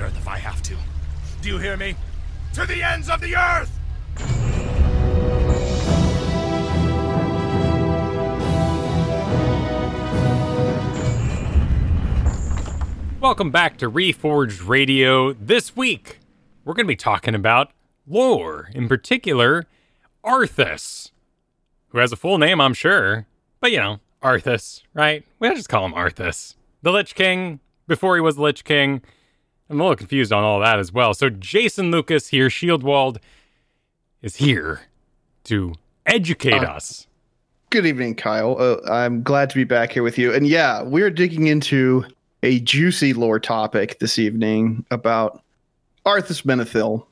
earth if I have to. Do you hear me? To the ends of the earth! Welcome back to Reforged Radio. This week, we're going to be talking about lore, in particular, Arthas, who has a full name, I'm sure, but you know, Arthas, right? We'll just call him Arthas. The Lich King, before he was the Lich King. I'm a little confused on all that as well. So, Jason Lucas here, Shieldwald, is here to educate uh, us. Good evening, Kyle. Uh, I'm glad to be back here with you. And yeah, we're digging into a juicy lore topic this evening about Arthas Menethil.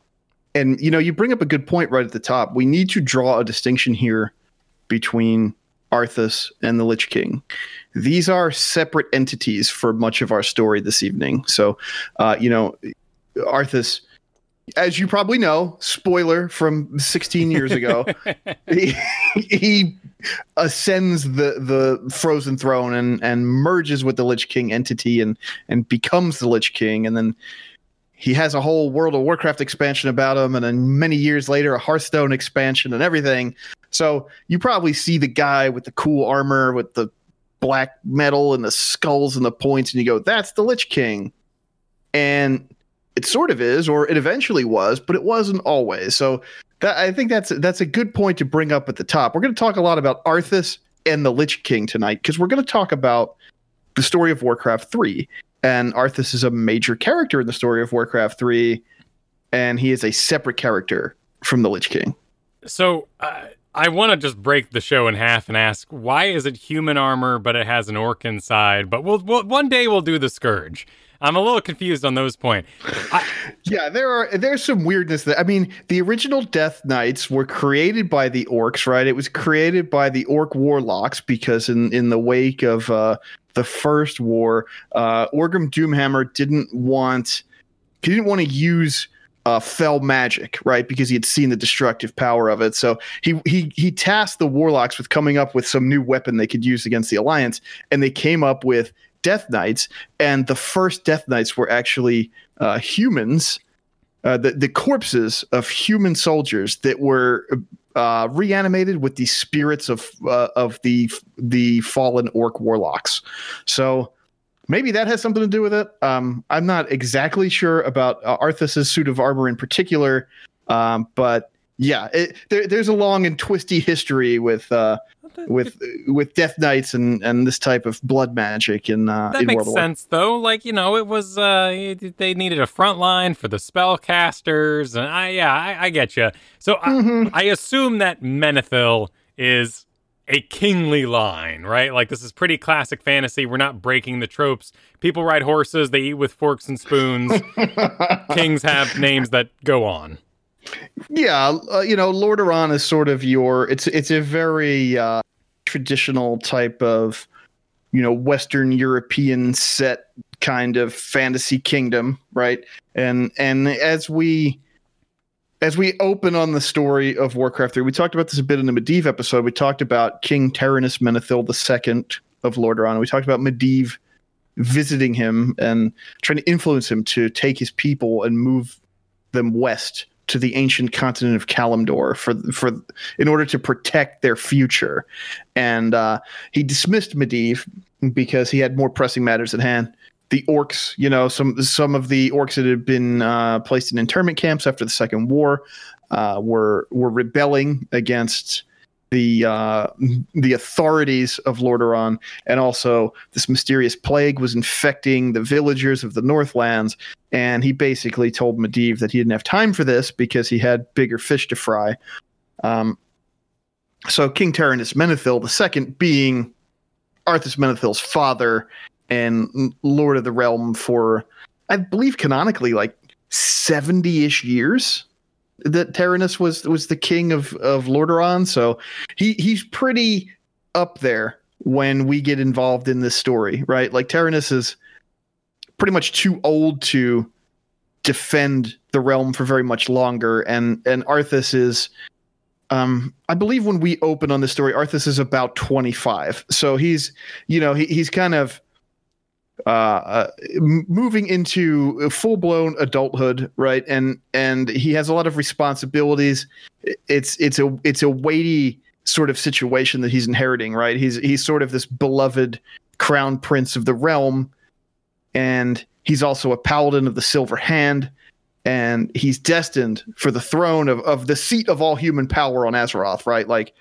And you know, you bring up a good point right at the top. We need to draw a distinction here between Arthas and the Lich King. These are separate entities for much of our story this evening. So, uh, you know, Arthas, as you probably know, spoiler from 16 years ago, he, he ascends the the frozen throne and and merges with the Lich King entity and and becomes the Lich King, and then he has a whole World of Warcraft expansion about him, and then many years later, a Hearthstone expansion and everything. So you probably see the guy with the cool armor with the black metal and the skulls and the points, and you go, "That's the Lich King," and it sort of is, or it eventually was, but it wasn't always. So that, I think that's that's a good point to bring up at the top. We're going to talk a lot about Arthas and the Lich King tonight because we're going to talk about the story of Warcraft 3. And Arthas is a major character in the story of Warcraft 3, and he is a separate character from the Lich King. So uh, I want to just break the show in half and ask why is it human armor, but it has an orc inside? But we'll, we'll one day we'll do the Scourge. I'm a little confused on those points. yeah, there are there's some weirdness that I mean, the original Death Knights were created by the orcs, right? It was created by the orc warlocks because in in the wake of uh, the first war, uh, Orgrim Doomhammer didn't want he didn't want to use uh, fel magic, right? Because he had seen the destructive power of it. So he he he tasked the warlocks with coming up with some new weapon they could use against the alliance, and they came up with Death Knights, and the first Death Knights were actually uh, humans, uh, the the corpses of human soldiers that were uh, reanimated with the spirits of uh, of the the fallen orc warlocks. So maybe that has something to do with it. Um, I'm not exactly sure about uh, Arthas's suit of armor in particular, um, but yeah, it, there, there's a long and twisty history with uh, with with Death Knights and and this type of blood magic in uh, that in makes sense though. Like you know, it was uh, they needed a front line for the spellcasters, and I yeah, I, I get you. So mm-hmm. I, I assume that Menethil is a kingly line, right? Like this is pretty classic fantasy. We're not breaking the tropes. People ride horses, they eat with forks and spoons. Kings have names that go on. Yeah, uh, you know, Lord Lordaeron is sort of your. It's it's a very uh, traditional type of, you know, Western European set kind of fantasy kingdom, right? And and as we as we open on the story of Warcraft 3, we talked about this a bit in the Medivh episode. We talked about King Terenas Menethil II of lord Lordaeron. We talked about Medivh visiting him and trying to influence him to take his people and move them west to the ancient continent of Kalimdor for for in order to protect their future, and uh, he dismissed Medivh because he had more pressing matters at hand. The orcs, you know, some some of the orcs that had been uh, placed in internment camps after the Second War uh, were were rebelling against the uh, the authorities of Lordaeron, and also this mysterious plague was infecting the villagers of the Northlands. And he basically told Medivh that he didn't have time for this because he had bigger fish to fry. Um, so King Terenas Menethil II, being Arthas Menethil's father and Lord of the Realm for, I believe, canonically like seventy-ish years that Terenas was was the king of of Lordaeron, so he he's pretty up there when we get involved in this story, right? Like Terenas is pretty much too old to defend the realm for very much longer, and and Arthas is. Um, I believe when we open on this story, Arthas is about 25. So he's, you know, he, he's kind of uh, uh, moving into full blown adulthood, right? And and he has a lot of responsibilities. It's it's a it's a weighty sort of situation that he's inheriting, right? He's he's sort of this beloved crown prince of the realm, and he's also a paladin of the Silver Hand, and he's destined for the throne of, of the seat of all human power on Azeroth, right? Like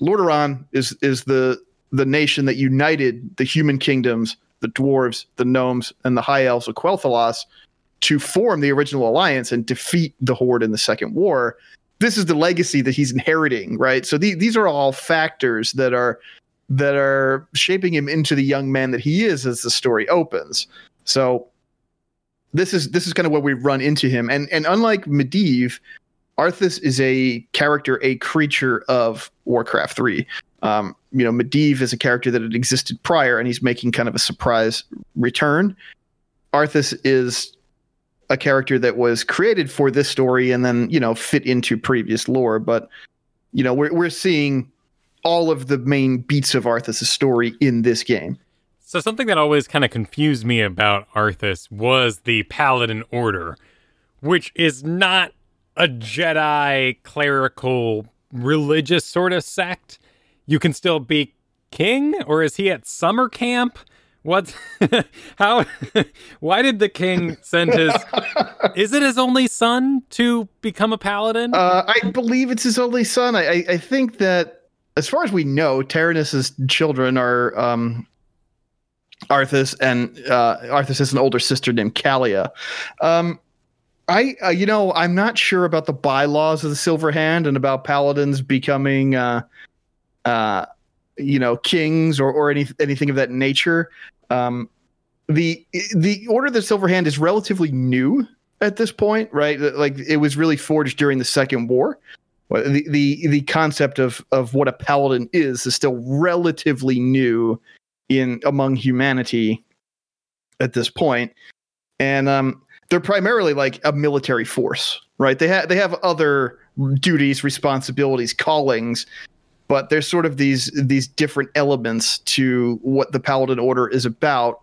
Lordaeron is is the the nation that united the human kingdoms, the dwarves, the gnomes, and the high elves of Quel'Thalas to form the original alliance and defeat the Horde in the Second War. This is the legacy that he's inheriting, right? So the, these are all factors that are that are shaping him into the young man that he is as the story opens. So this is this is kind of where we run into him. And and unlike Medivh, Arthas is a character, a creature of Warcraft 3. Um, you know, Medivh is a character that had existed prior, and he's making kind of a surprise return. Arthas is a character that was created for this story and then, you know, fit into previous lore. But, you know, we're, we're seeing all of the main beats of Arthas' story in this game. So something that always kind of confused me about Arthas was the Paladin Order, which is not a Jedi clerical religious sort of sect. You can still be king, or is he at summer camp? What's How? why did the king send his? is it his only son to become a paladin? Uh, I believe it's his only son. I, I, I think that as far as we know, Terenas' children are um, Arthas, and uh, Arthas has an older sister named Calia. Um, I, uh, you know, I'm not sure about the bylaws of the Silver Hand and about paladins becoming, uh, uh, you know, kings or or any anything of that nature. Um, the the Order of the Silver Hand is relatively new at this point, right? Like it was really forged during the Second War. The the the concept of of what a paladin is is still relatively new in among humanity at this point, and um, they're primarily like a military force, right? They have they have other duties, responsibilities, callings, but there's sort of these these different elements to what the Paladin Order is about.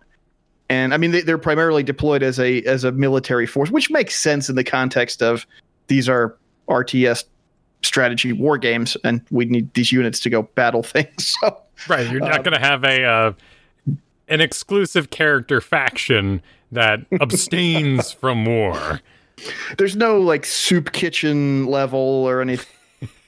And I mean, they, they're primarily deployed as a as a military force, which makes sense in the context of these are RTS strategy war games, and we need these units to go battle things. So, right, you're not um, going to have a uh, an exclusive character faction that abstains from war. There's no like soup kitchen level or anything.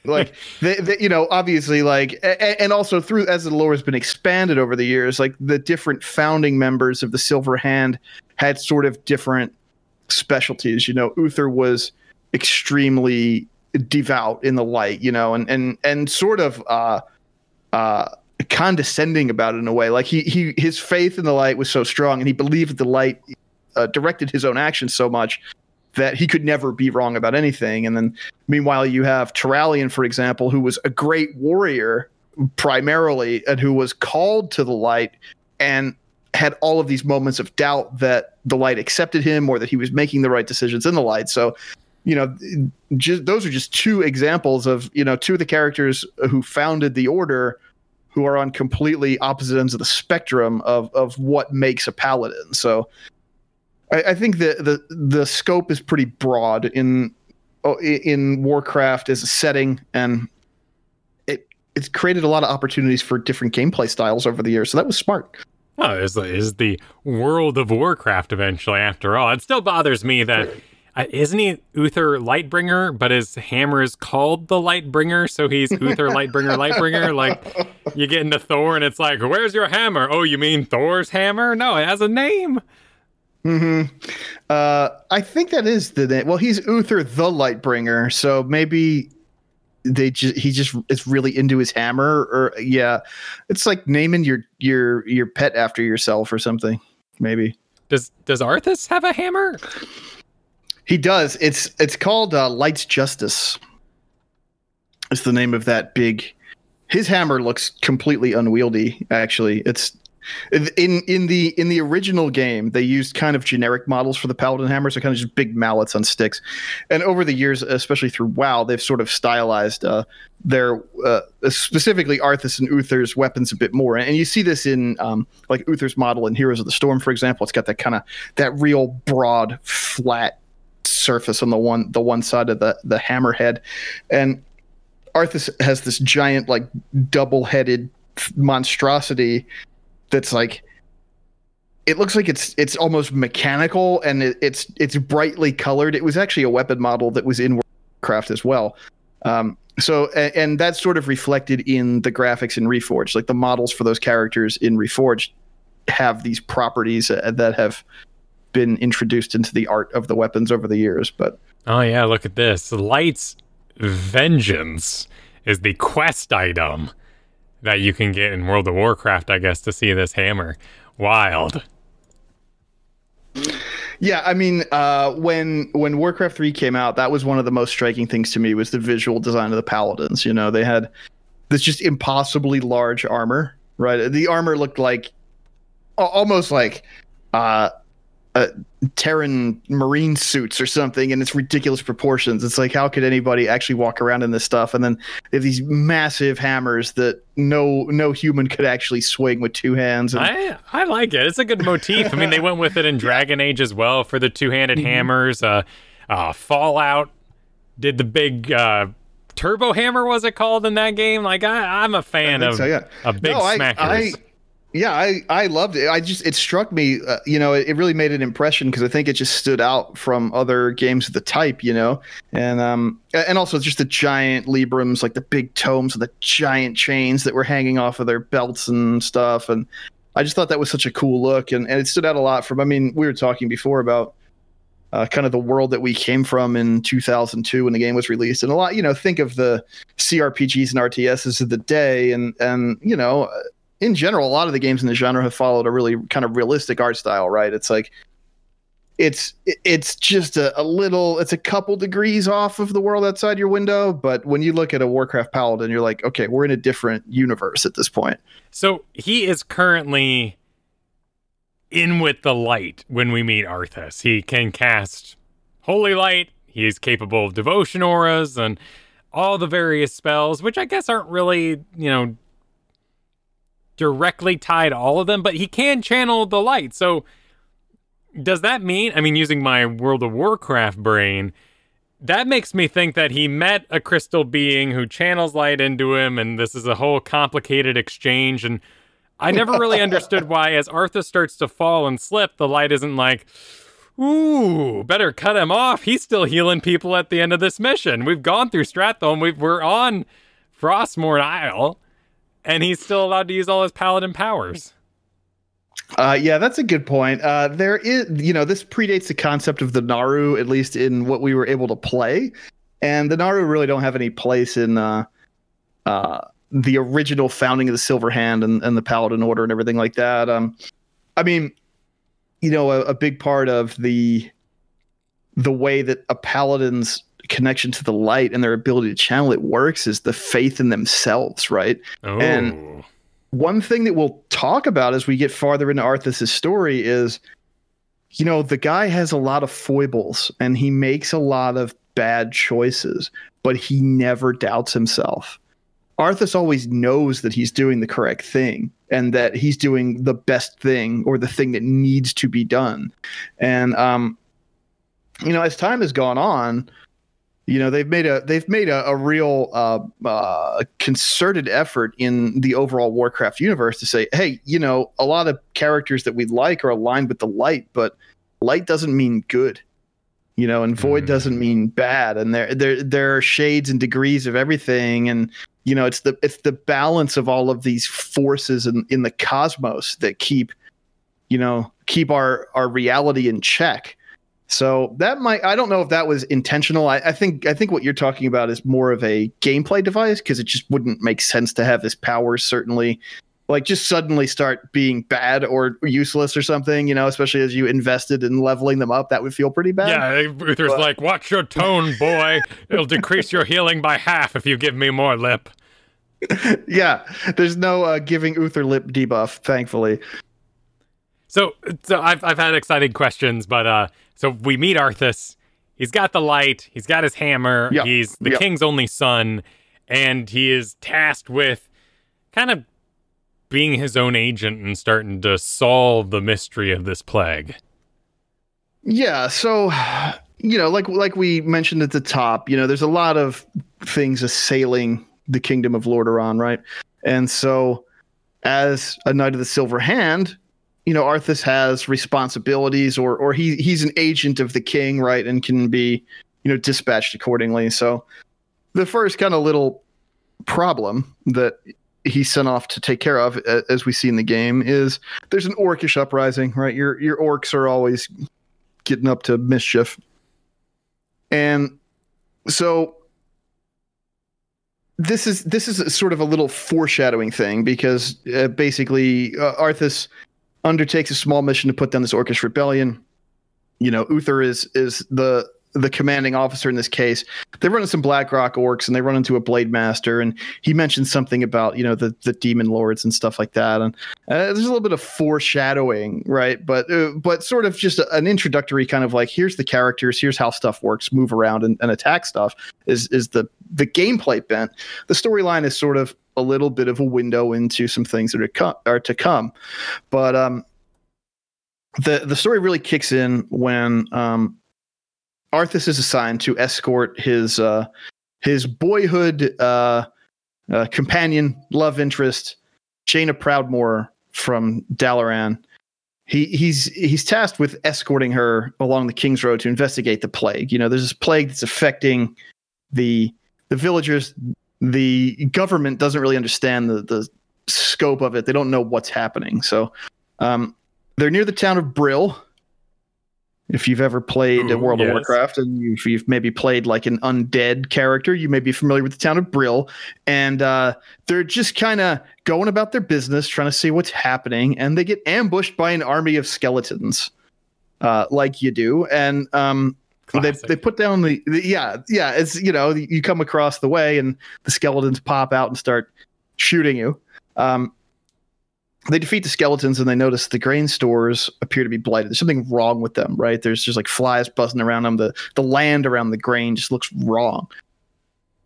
Like they, they, you know obviously like and, and also through as the lore has been expanded over the years like the different founding members of the silver hand had sort of different specialties you know uther was extremely devout in the light, you know, and and and sort of uh, uh, condescending about it in a way. Like he he his faith in the light was so strong, and he believed the light uh, directed his own actions so much that he could never be wrong about anything. And then meanwhile, you have Turalyon, for example, who was a great warrior primarily, and who was called to the light and had all of these moments of doubt that the light accepted him or that he was making the right decisions in the light. So you know, just those are just two examples of you know two of the characters who founded the order, who are on completely opposite ends of the spectrum of of what makes a paladin. So, I, I think the the the scope is pretty broad in oh, in Warcraft as a setting, and it it's created a lot of opportunities for different gameplay styles over the years. So that was smart. Oh, is the, is the world of Warcraft eventually? After all, it still bothers me that uh, isn't he Uther Lightbringer, but his hammer is called the Lightbringer, so he's Uther Lightbringer Lightbringer. Like you get into Thor, and it's like, where's your hammer? Oh, you mean Thor's hammer? No, it has a name. Hmm. Uh, I think that is the name. Well, he's Uther the Lightbringer, so maybe they just he just is really into his hammer, or yeah, it's like naming your your your pet after yourself or something. Maybe. Does Does Arthas have a hammer? He does. It's it's called uh, Light's Justice. It's the name of that big. His hammer looks completely unwieldy. Actually, it's in in the in the original game they used kind of generic models for the paladin hammers so kind of just big mallets on sticks. And over the years especially through wow they've sort of stylized uh, their uh, specifically arthas and uther's weapons a bit more. And you see this in um, like uther's model in heroes of the storm for example. It's got that kind of that real broad flat surface on the one the one side of the the hammerhead. And arthas has this giant like double-headed monstrosity that's like it looks like it's it's almost mechanical and it, it's it's brightly colored. It was actually a weapon model that was in Warcraft as well. Um, so and, and that's sort of reflected in the graphics in Reforged. Like the models for those characters in Reforged have these properties uh, that have been introduced into the art of the weapons over the years. But oh yeah, look at this. Light's vengeance is the quest item that you can get in World of Warcraft, I guess, to see this hammer. Wild. Yeah, I mean, uh, when when Warcraft three came out, that was one of the most striking things to me was the visual design of the paladins. You know, they had this just impossibly large armor. Right, the armor looked like almost like uh, uh, Terran marine suits or something and its ridiculous proportions. It's like how could anybody actually walk around in this stuff? And then they have these massive hammers that no no human could actually swing with two hands. And, I I like it. It's a good motif. I mean, they went with it in Dragon Age as well for the two handed mm-hmm. hammers. Uh, uh, Fallout did the big. Uh, Turbo Hammer was it called in that game? Like I, I'm a fan of so, yeah. a big no, smackers. I, I, yeah, I, I loved it. I just it struck me, uh, you know, it, it, really made an impression because I think it just stood out from other games of the type, you know, and um and also just the giant Librams, like the big tomes and the giant chains that were hanging off of their belts and stuff, and I just thought that was such a cool look, and and it stood out a lot from. I mean, we were talking before about. Uh, kind of the world that we came from in 2002 when the game was released, and a lot, you know, think of the CRPGs and RTSs of the day, and and you know, in general, a lot of the games in the genre have followed a really kind of realistic art style, right? It's like it's it's just a, a, little it's a couple degrees off of the world outside your window. But when you look at a warcraft paladin you're like okay we're in a different universe at this point. So he is currently in with the light when we meet arthas. He can cast holy light. He is capable of devotion auras and all the various spells which i guess aren't really you know directly tied all of them, but he can channel the light. So does that mean, I mean, using my World of Warcraft brain, that makes me think that he met a crystal being who channels light into him, and this is a whole complicated exchange. And I never really understood why, as Arthas starts to fall and slip, the light isn't like, ooh, better cut him off. He's still healing people at the end of this mission. We've gone through Stratholme, we are on Frostmourne Isle and he's still allowed to use all his paladin powers. Uh, yeah, that's a good point. Uh, there is, you know, this predates the concept of the Naaru, at least in what we were able to play, and the Naaru really don't have any place in uh, uh, the original founding of the Silver Hand and, and the Paladin Order and everything like that. Um, I mean, you know, a, a big part of the the way that a paladin's connection to the light and their ability to channel it works is the faith in themselves, right? Oh. And one thing that we'll talk about as we get farther into Arthas' story is, you know, the guy has a lot of foibles and he makes a lot of bad choices, but he never doubts himself. Arthas always knows that he's doing the correct thing and that he's doing the best thing or the thing that needs to be done. And um, you know, as time has gone on, you know they've made a they've made a, a real uh, uh, concerted effort in the overall warcraft universe to say hey you know a lot of characters that we like are aligned with the light but light doesn't mean good you know and void mm. doesn't mean bad. And there there there are shades and degrees of everything. And you know it's the it's the balance of all of these forces in in the cosmos that keep you know keep our our reality in check so that might I don't know if that was intentional. I, I think I think what you're talking about is more of a gameplay device because it just wouldn't make sense to have his powers certainly like just suddenly start being bad or useless or something, you know, especially as you invested in leveling them up, that would feel pretty bad. Yeah, Uther's but, like, watch your tone, boy. It'll decrease your healing by half if you give me more lip. yeah, there's no uh, giving Uther lip debuff, thankfully. So, so I've I've had exciting questions, but uh, so we meet Arthas. He's got the light. He's got his hammer. Yep. He's the Yep. king's only son, and he is tasked with kind of being his own agent and starting to solve the mystery of this plague. Yeah, so you know, like like we mentioned at the top, you know, there's a lot of things assailing the kingdom of Lordaeron, right? And so as a knight of the silver hand, you know, Arthas has responsibilities or or he he's an agent of the king, right? And can be, you know, dispatched accordingly. So the first kind of little problem that he sent off to take care of, as we see in the game, is there's an orcish uprising, right? Your your orcs are always getting up to mischief. And so this is this is sort of a little foreshadowing thing because uh, basically uh, Arthas undertakes a small mission to put down this orcish rebellion. You know, Uther is is the the commanding officer in this case. They run into some Blackrock orcs and they run into a blade master and he mentions something about, you know, the the demon lords and stuff like that and uh, there's a little bit of foreshadowing, right? But uh, but sort of just an introductory kind of like here's the characters, here's how stuff works, move around and, and attack stuff is is the the gameplay bent. The storyline is sort of a little bit of a window into some things that are, co- are to come, but um, the the story really kicks in when um, Arthas is assigned to escort his uh, his boyhood uh, uh, companion, love interest, Jaina Proudmoore from Dalaran. He he's he's tasked with escorting her along the King's Road to investigate the plague. You know, there's this plague that's affecting the the villagers. The government doesn't really understand the the scope of it. They don't know what's happening. So um, they're near the town of Brill. If you've ever played Ooh, World yes. of Warcraft and you've, you've maybe played like an undead character, you may be familiar with the town of Brill. And uh, they're just kind of going about their business, trying to see what's happening. And they get ambushed by an army of skeletons, uh, like you do. And um, they, they put down the, the yeah yeah it's you know you come across the way and the skeletons pop out and start shooting you um they defeat the skeletons and they notice the grain stores appear to be blighted. There's something wrong with them right? There's just like flies buzzing around them. The the land around the grain just looks wrong.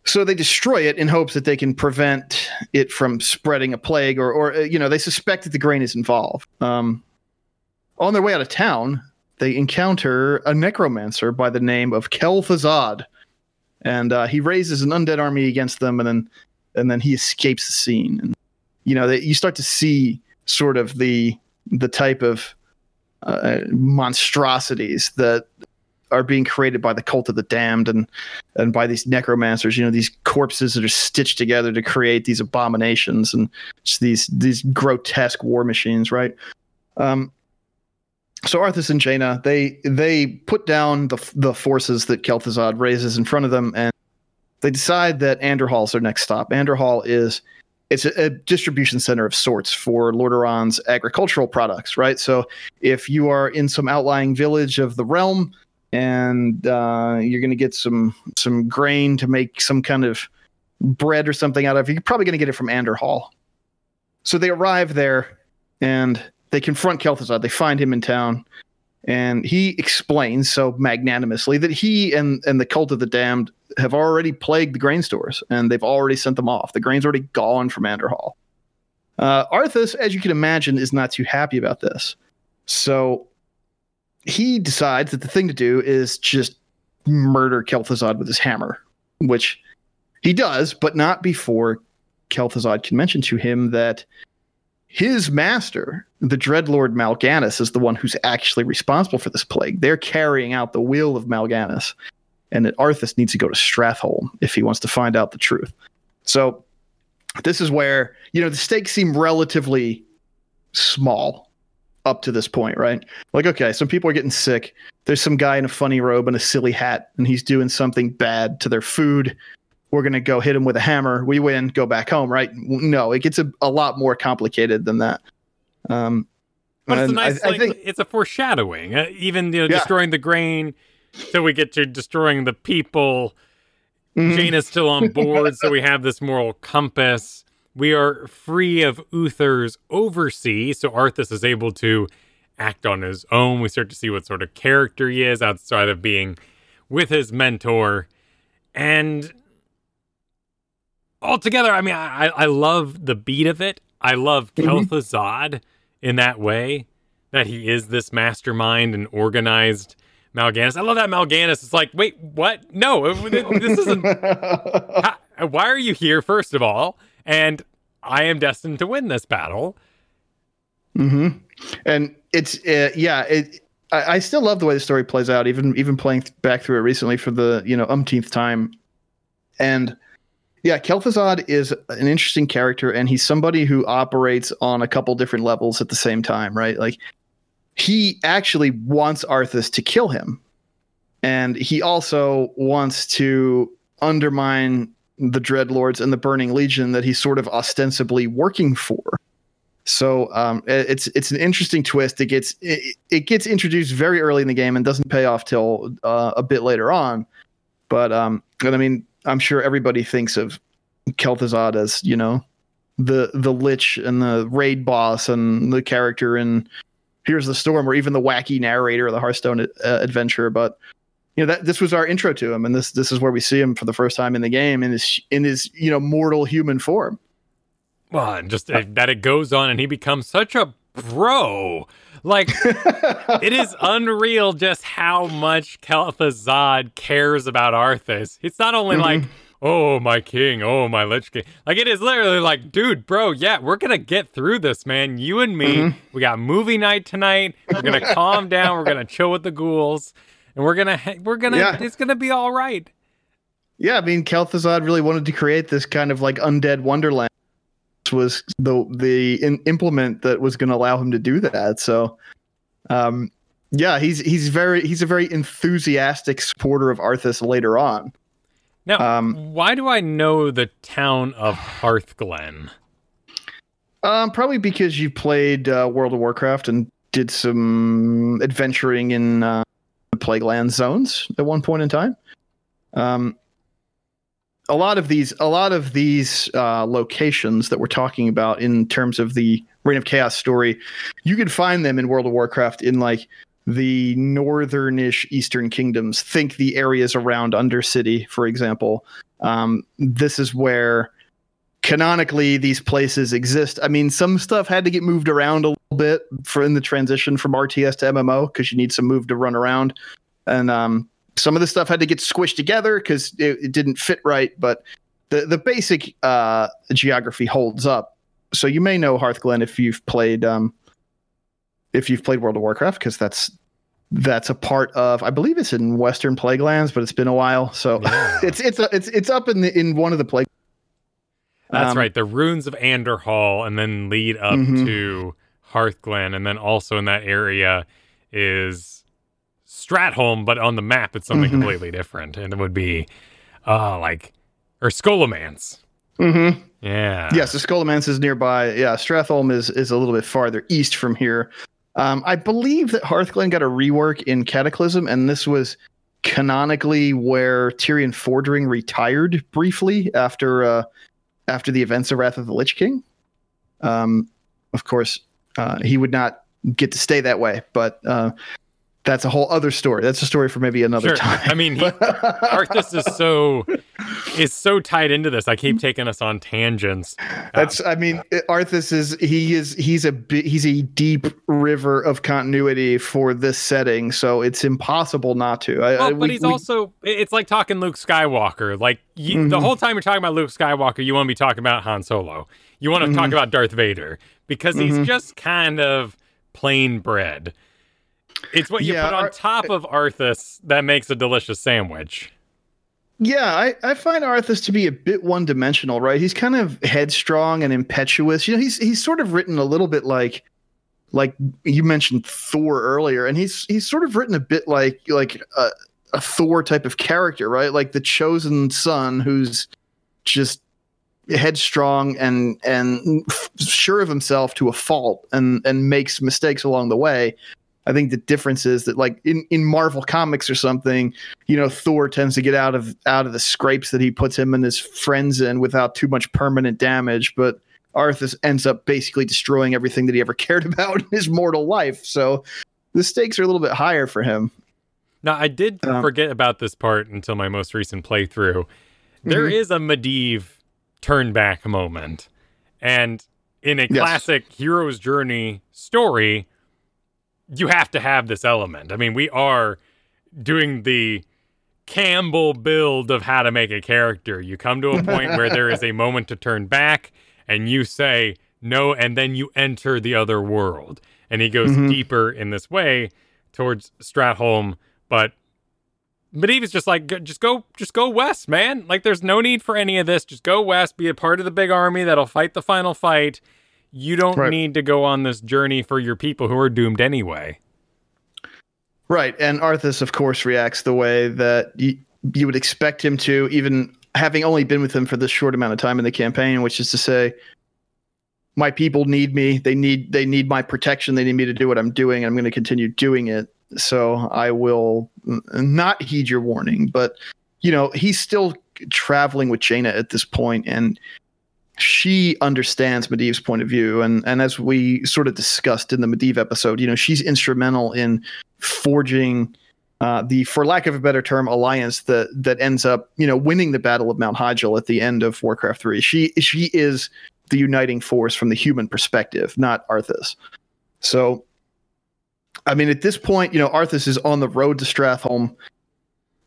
So they destroy it in hopes that they can prevent it from spreading a plague or or uh, you know they suspect that the grain is involved. Um on their way out of town they encounter a necromancer by the name of Kel'Thuzad, and uh, he raises an undead army against them, and then and then he escapes the scene. And you know, they, you start to see sort of the the type of uh, monstrosities that are being created by the cult of the damned and and by these necromancers you know these corpses that are stitched together to create these abominations and these these grotesque war machines right um so Arthas and Jaina, they they put down the the forces that Kel'Thuzad raises in front of them, and they decide that Andorhal's their next stop. Andorhal is it's a, a distribution center of sorts for Lordaeron's agricultural products, right? So if you are in some outlying village of the realm and uh, you're going to get some some grain to make some kind of bread or something out of, you're probably going to get it from Andorhal. So they arrive there and they confront Kel'Thuzad. They find him in town, and he explains so magnanimously that he and and the cult of the damned have already plagued the grain stores, and they've already sent them off. The grain's already gone from Andorhal. Uh, Arthas, as you can imagine, is not too happy about this. So he decides that the thing to do is just murder Kel'Thuzad with his hammer, which he does, but not before Kel'Thuzad can mention to him that his master, the Dreadlord Mal'Ganis, is the one who's actually responsible for this plague. They're carrying out the will of Mal'Ganis, and that Arthas needs to go to Stratholme if he wants to find out the truth. So this is where you know the stakes seem relatively small up to this point, right? Like, okay, some people are getting sick. There's some guy in a funny robe and a silly hat, and he's doing something bad to their food. We're gonna go hit him with a hammer. We win. Go back home, right? No, it gets a, a lot more complicated than that. Um, But it's a and I- nice, I think- it's a foreshadowing. Uh, even you know, Yeah. destroying the grain, so we get to destroying the people. Mhm. Jaina is still on board, so we have this moral compass. we are free of Uther's oversee, so Arthas is able to act on his own. We start to see what sort of character he is outside of being with his mentor. And altogether, I mean, I, I love the beat of it. I love mm in that way, that he is this mastermind and organized Mal'Ganis. I love that Mal'Ganis It's like, wait, what? No, this isn't. how, why are you here, first of all? And I am destined to win this battle. Hmm. And it's uh, yeah. It. I, I still love the way the story plays out. Even even playing back through it recently for the you know umpteenth time, and yeah, Kel'Thuzad is an interesting character, and he's somebody who operates on a couple different levels at the same time, right? Like he actually wants Arthas to kill him, and he also wants to undermine the Dreadlords and the Burning Legion that he's sort of ostensibly working for. So um, it's it's an interesting twist. It gets it, it, gets introduced very early in the game and doesn't pay off till uh, a bit later on. But um, but I mean, I'm sure everybody thinks of Kel'Thuzad as you know the the lich and the raid boss and the character in Here's the Storm or even the wacky narrator of the Hearthstone uh, adventure. But you know that this was our intro to him, and this this is where we see him for the first time in the game in his in his you know mortal human form. Well, and just uh, that it goes on, and he becomes such a bro. Like it is unreal just how much Kel'Thuzad cares about Arthas. It's not only mm-hmm. like, oh my king, oh my Lich King. Like it is literally like, dude, bro, yeah, we're gonna get through this, man. You and me, mm-hmm. we got movie night tonight. We're gonna calm down. We're gonna chill with the ghouls and we're gonna we're gonna yeah. it's gonna be all right. Yeah, I mean, Kel'Thuzad really wanted to create this kind of like undead wonderland. Was the the in, implement that was going to allow him to do that. So, um, yeah, he's he's very he's a very enthusiastic supporter of Arthas later on. Now, um, why do I know the town of Hearthglen? Um, probably because you played uh, World of Warcraft and did some adventuring in uh, plague land zones at one point in time. Um, a lot of these, a lot of these uh, locations that we're talking about in terms of the Reign of Chaos story, you could find them in World of Warcraft in like the northernish eastern kingdoms. Think the areas around Undercity, for example. Um, this is where canonically these places exist. I mean, some stuff had to get moved around a little bit for in the transition from RTS to MMO because you need some move to run around, and um, some of the stuff had to get squished together because it, it, didn't fit right. But the the basic uh, geography holds up. So you may know Hearthglen if you've played um, if you've played World of Warcraft because that's that's a part of I believe it's in Western Plaguelands, but it's been a while. So yeah. it's it's it's it's up in the in one of the plague that's um, right. The runes of Andorhal and then lead up mm-hmm. to Hearthglen. And then also in that area is Stratholme, but on the map it's something mm-hmm. completely different. And it would be uh like or Scholomance. Mm-hmm. Yeah. Yes, the Scholomance is nearby. Yeah, Stratholme is is a little bit farther east from here. Um, I believe that Hearthglen got a rework in Cataclysm, and this was canonically where Tirion Fordring retired briefly after uh, after the events of Wrath of the Lich King. Um, of course, uh, he would not get to stay that way, but uh, that's a whole other story. That's a story for maybe another sure. time. I mean, he, Arthas is so is so tied into this. I keep taking us on tangents. That's. I mean, Arthas is he is he's a he's a deep river of continuity for this setting, so it's impossible not to. I, well, but we, he's we, also it's like talking Luke Skywalker. Like you, mm-hmm. the whole time you're talking about Luke Skywalker, you want to be talking about Han Solo. You want to mm-hmm. talk about Darth Vader because he's mm-hmm. just kind of plain bread. It's what you yeah, put on top of Arthas that makes a delicious sandwich. Yeah, I, I find Arthas to be a bit one dimensional, right? He's kind of headstrong and impetuous. You know, he's he's sort of written a little bit like like you mentioned Thor earlier, and he's he's sort of written a bit like like a, a Thor type of character, right? Like the chosen son who's just headstrong and and sure of himself to a fault and and makes mistakes along the way I think the difference is that like in, in Marvel comics or something, you know, Thor tends to get out of out of the scrapes that he puts him and his friends in without too much permanent damage. But Arthas ends up basically destroying everything that he ever cared about in his mortal life. So the stakes are a little bit higher for him. Now, I did Um, forget about this part until my most recent playthrough. There Mhm. is a Medivh turn back moment. And in a Yes. classic hero's journey story, you have to have this element. I mean, we are doing the Campbell build of how to make a character. You come to a point where there is a moment to turn back and you say no, and then you enter the other world. And he goes Mhm. deeper in this way towards Stratholme, but Medivh is just like, just go, just go west, man. Like, there's no need for any of this. Just go west, be a part of the big army that'll fight the final fight. You don't Right. need to go on this journey for your people who are doomed anyway. Right. And Arthas, of course, reacts the way that you, you would expect him to, even having only been with him for this short amount of time in the campaign, which is to say, my people need me. They need they need my protection. They need me to do what I'm doing. I'm going to continue doing it. So I will n- not heed your warning. But you know, he's still traveling with Jaina at this point, and she understands Medivh's point of view. And and as we sort of discussed in the Medivh episode, you know, she's instrumental in forging uh, the, for lack of a better term, alliance that that ends up, you know, winning the Battle of Mount Hyjal at the end of Warcraft Three. She she is the uniting force from the human perspective, not Arthas. So, I mean, at this point, you know, Arthas is on the road to Stratholme.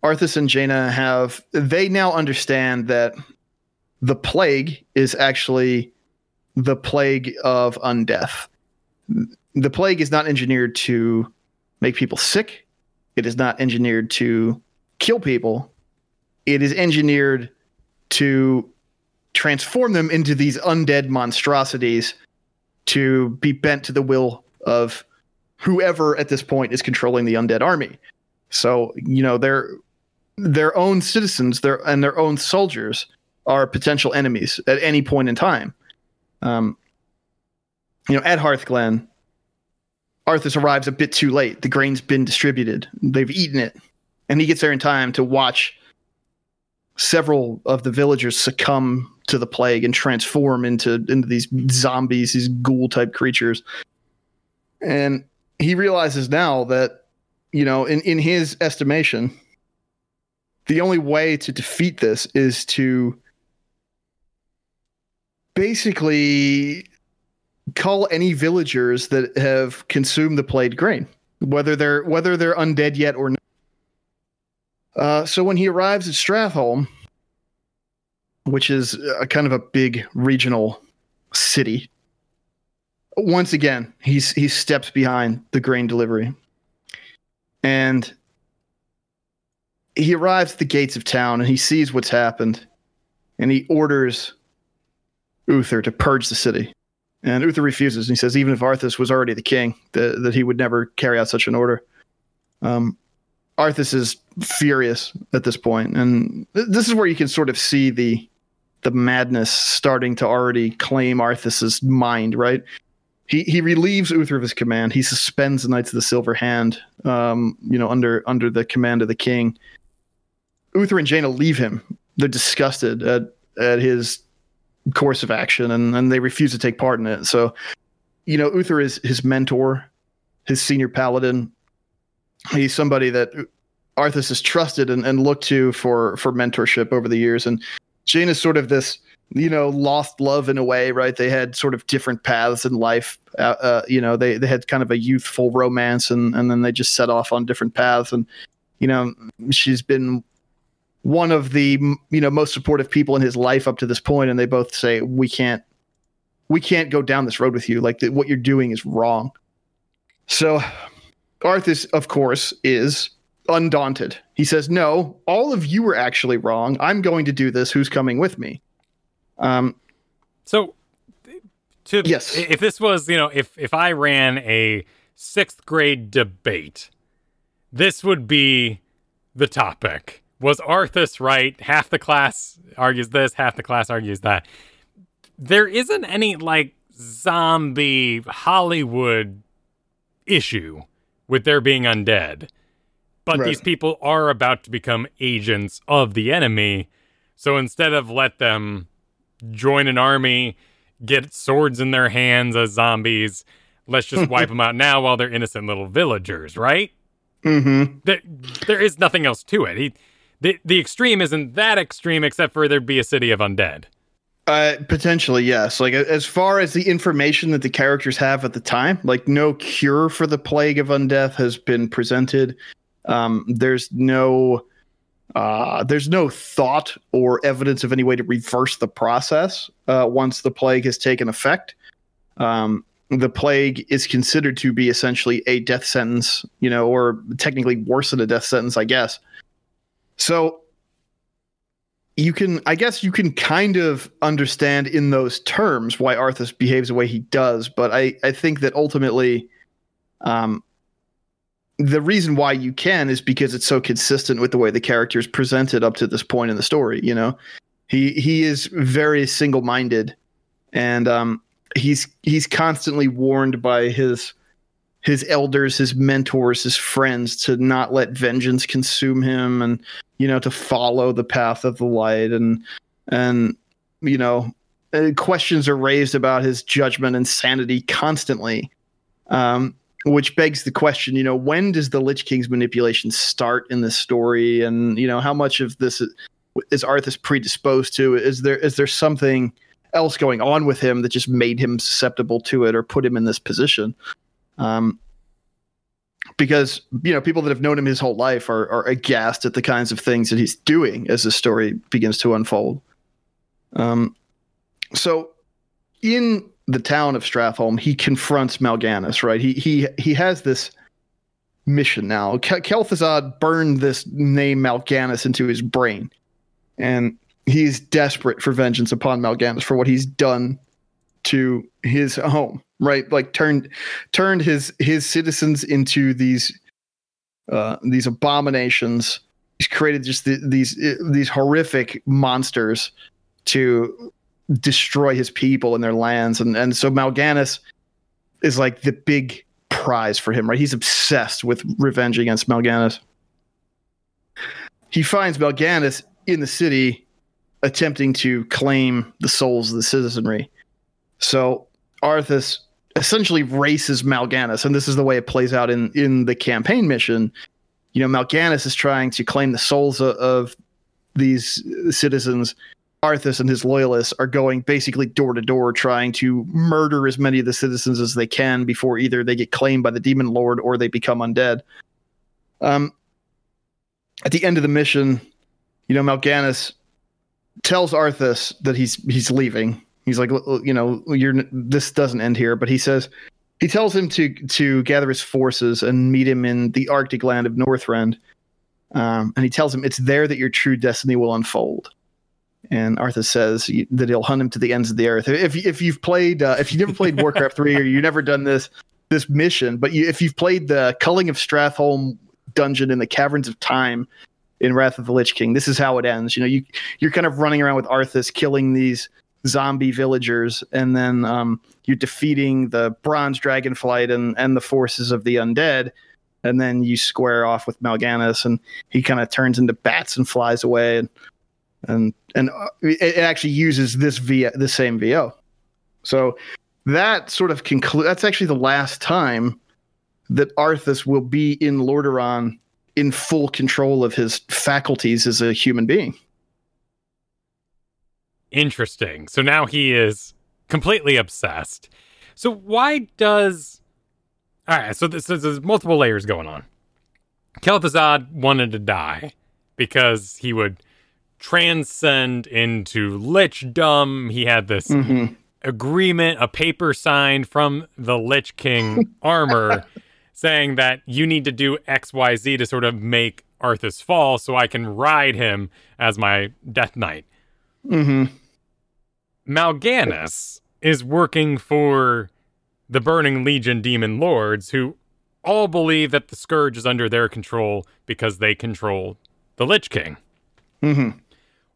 Arthas and Jaina have they now understand that the plague is actually the plague of undeath. The plague is not engineered to make people sick. It is not engineered to kill people. It is engineered to transform them into these undead monstrosities to be bent to the will of whoever at this point is controlling the undead army. So, you know, their their own citizens, their and their own soldiers are potential enemies at any point in time. Um, you know, at Hearthglen, Arthas arrives a bit too late. The grain's been distributed. They've eaten it. And he gets there in time to watch several of the villagers succumb to the plague and transform into into these zombies, these ghoul type creatures. And he realizes now that, you know, in, in his estimation, the only way to defeat this is to basically call any villagers that have consumed the plague grain, whether they're whether they're undead yet or not. Uh, so when he arrives at Stratholme, which is a kind of a big regional city, once again he's he steps behind the grain delivery, and he arrives at the gates of town and he sees what's happened, and he orders Uther to purge the city. And Uther refuses. And he says, even if Arthas was already the king, that, that he would never carry out such an order. Um, Arthas is furious at this point, and th- this is where you can sort of see the the madness starting to already claim Arthas's mind. Right? He he relieves Uther of his command. He suspends the Knights of the Silver Hand. Um, you know, under under the command of the king. Uther and Jaina leave him. They're disgusted at at his course of action and, and they refuse to take part in it. So, you know, Uther is his mentor, his senior paladin. He's somebody that Arthas has trusted and, and looked to for for mentorship over the years. And Jaina is sort of this, you know, lost love in a way, right? They had sort of different paths in life. Uh, uh, you know, they they had kind of a youthful romance and and then they just set off on different paths. And, you know, she's been one of the you know most supportive people in his life up to this point and they both say we can't we can't go down this road with you. Like the, what you're doing is wrong. So arthas of course is undaunted. He says no all of you are actually wrong. I'm going to do this. Who's coming with me? Um So, to Yes. if this was, you know, if if I ran a sixth grade debate, this would be the topic. Was Arthas right? Half the class argues this, half the class argues that. There isn't any like zombie Hollywood issue with there being undead. But Right. these people are about to become agents of the enemy. So instead of let them join an army, get swords in their hands as zombies. Let's just wipe them out now while they're innocent little villagers, right? Mm-hmm. There, there is nothing else to it. He, the the extreme isn't that extreme, except for there'd be a city of undead. Uh, potentially, yes. Like as far as the information that the characters have at the time, like no cure for the plague of undeath has been presented. Um, there's no, uh, there's no thought or evidence of any way to reverse the process uh, once the plague has taken effect. Um, the plague is considered to be essentially a death sentence, you know, or technically worse than a death sentence, I guess. So you can i guess you can kind of understand in those terms why arthas behaves the way he does but i i think that ultimately um the reason why you can is because it's so consistent with the way the character is presented up to this point in the story you know? He he is very single-minded and um he's he's constantly warned by his his elders his mentors his friends to not let vengeance consume him and you know to follow the path of the light. And and you know uh, questions are raised about his judgment and sanity constantly um which begs the question you know when does the lich king's manipulation start in this story? And you know how much of this is, is arthas predisposed to? Is there is there something else going on with him that just made him susceptible to it or put him in this position um because you know people that have known him his whole life are, are aghast at the kinds of things that he's doing as the story begins to unfold. Um, so in the town of Stratholme, he confronts Mal'Ganis. Right, he he he has this mission now. Kel'Thuzad burned this name Mal'Ganis into his brain, and he's desperate for vengeance upon Mal'Ganis for what he's done to his home right? Like turned turned his his citizens into these uh these abominations. He's created just the, these these horrific monsters to destroy his people and their lands. And and so Mal'Ganis is like the big prize for him right? He's obsessed with revenge against Mal'Ganis he finds Mal'Ganis in the city attempting to claim the souls of the citizenry so Arthas essentially races Mal'Ganis, and this is the way it plays out in in the campaign mission. You know, Mal'Ganis is trying to claim the souls of, of these citizens. Arthas and his loyalists are going basically door to door, trying to murder as many of the citizens as they can before either they get claimed by the demon lord or they become undead. Um, at the end of the mission, you know, Mal'Ganis tells Arthas that he's he's leaving He's like, you know, you're this doesn't end here, but he says he tells him to to gather his forces and meet him in the Arctic land of Northrend. Um, and he tells him it's there that your true destiny will unfold. And Arthas says that he'll hunt him to the ends of the earth. If if you've played uh, if you've never played Warcraft three or you've never done this this mission, but you, if you've played the Culling of Stratholme dungeon in the Caverns of Time in Wrath of the Lich King, this is how it ends. You know, you you're kind of running around with Arthas, killing these zombie villagers, and then um, you're defeating the bronze dragonflight and and the forces of the undead, and then you square off with Mal'Ganis, and he kind of turns into bats and flies away, and and and uh, it actually uses this via the same VO. So that sort of conclude. That's actually the last time that Arthas will be in Lordaeron in full control of his faculties as a human being. Interesting. So now he is completely obsessed. So why does all right? So, this, so there's multiple layers going on. Kel'Thuzad wanted to die because he would transcend into lichdom. He had this mm-hmm. agreement, a paper signed from the Lich King armor, saying that you need to do X, Y, Z to sort of make Arthas fall, so I can ride him as my Death Knight. Mm-hmm. Mal'Ganis is working for the Burning Legion demon lords who all believe that the Scourge is under their control because they control the Lich King. Mm-hmm.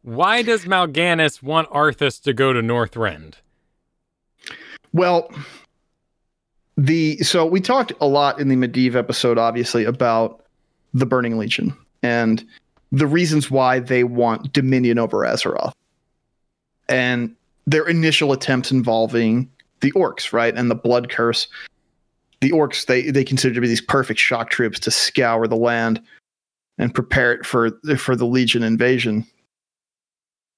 Why does Mal'Ganis want Arthas to go to Northrend? Well, the so we talked a lot in the Medivh episode, obviously, about the Burning Legion and the reasons why they want dominion over Azeroth. And their initial attempts involving the orcs, right, and the blood curse. The orcs they they consider to be these perfect shock troops to scour the land and prepare it for for the legion invasion.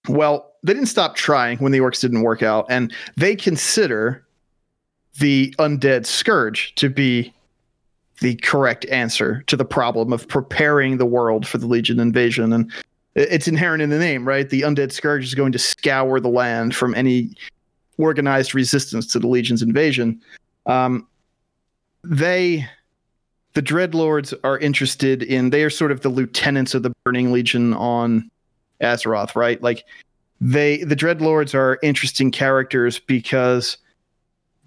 Well, they didn't stop trying when the orcs didn't work out, and they consider the undead scourge to be the correct answer to the problem of preparing the world for the legion invasion and it's inherent in the name right? The undead scourge is going to scour the land from any organized resistance to the legion's invasion. Um, they the dreadlords are interested in they are sort of the lieutenants of the burning legion on azeroth right? Like they the dreadlords are interesting characters because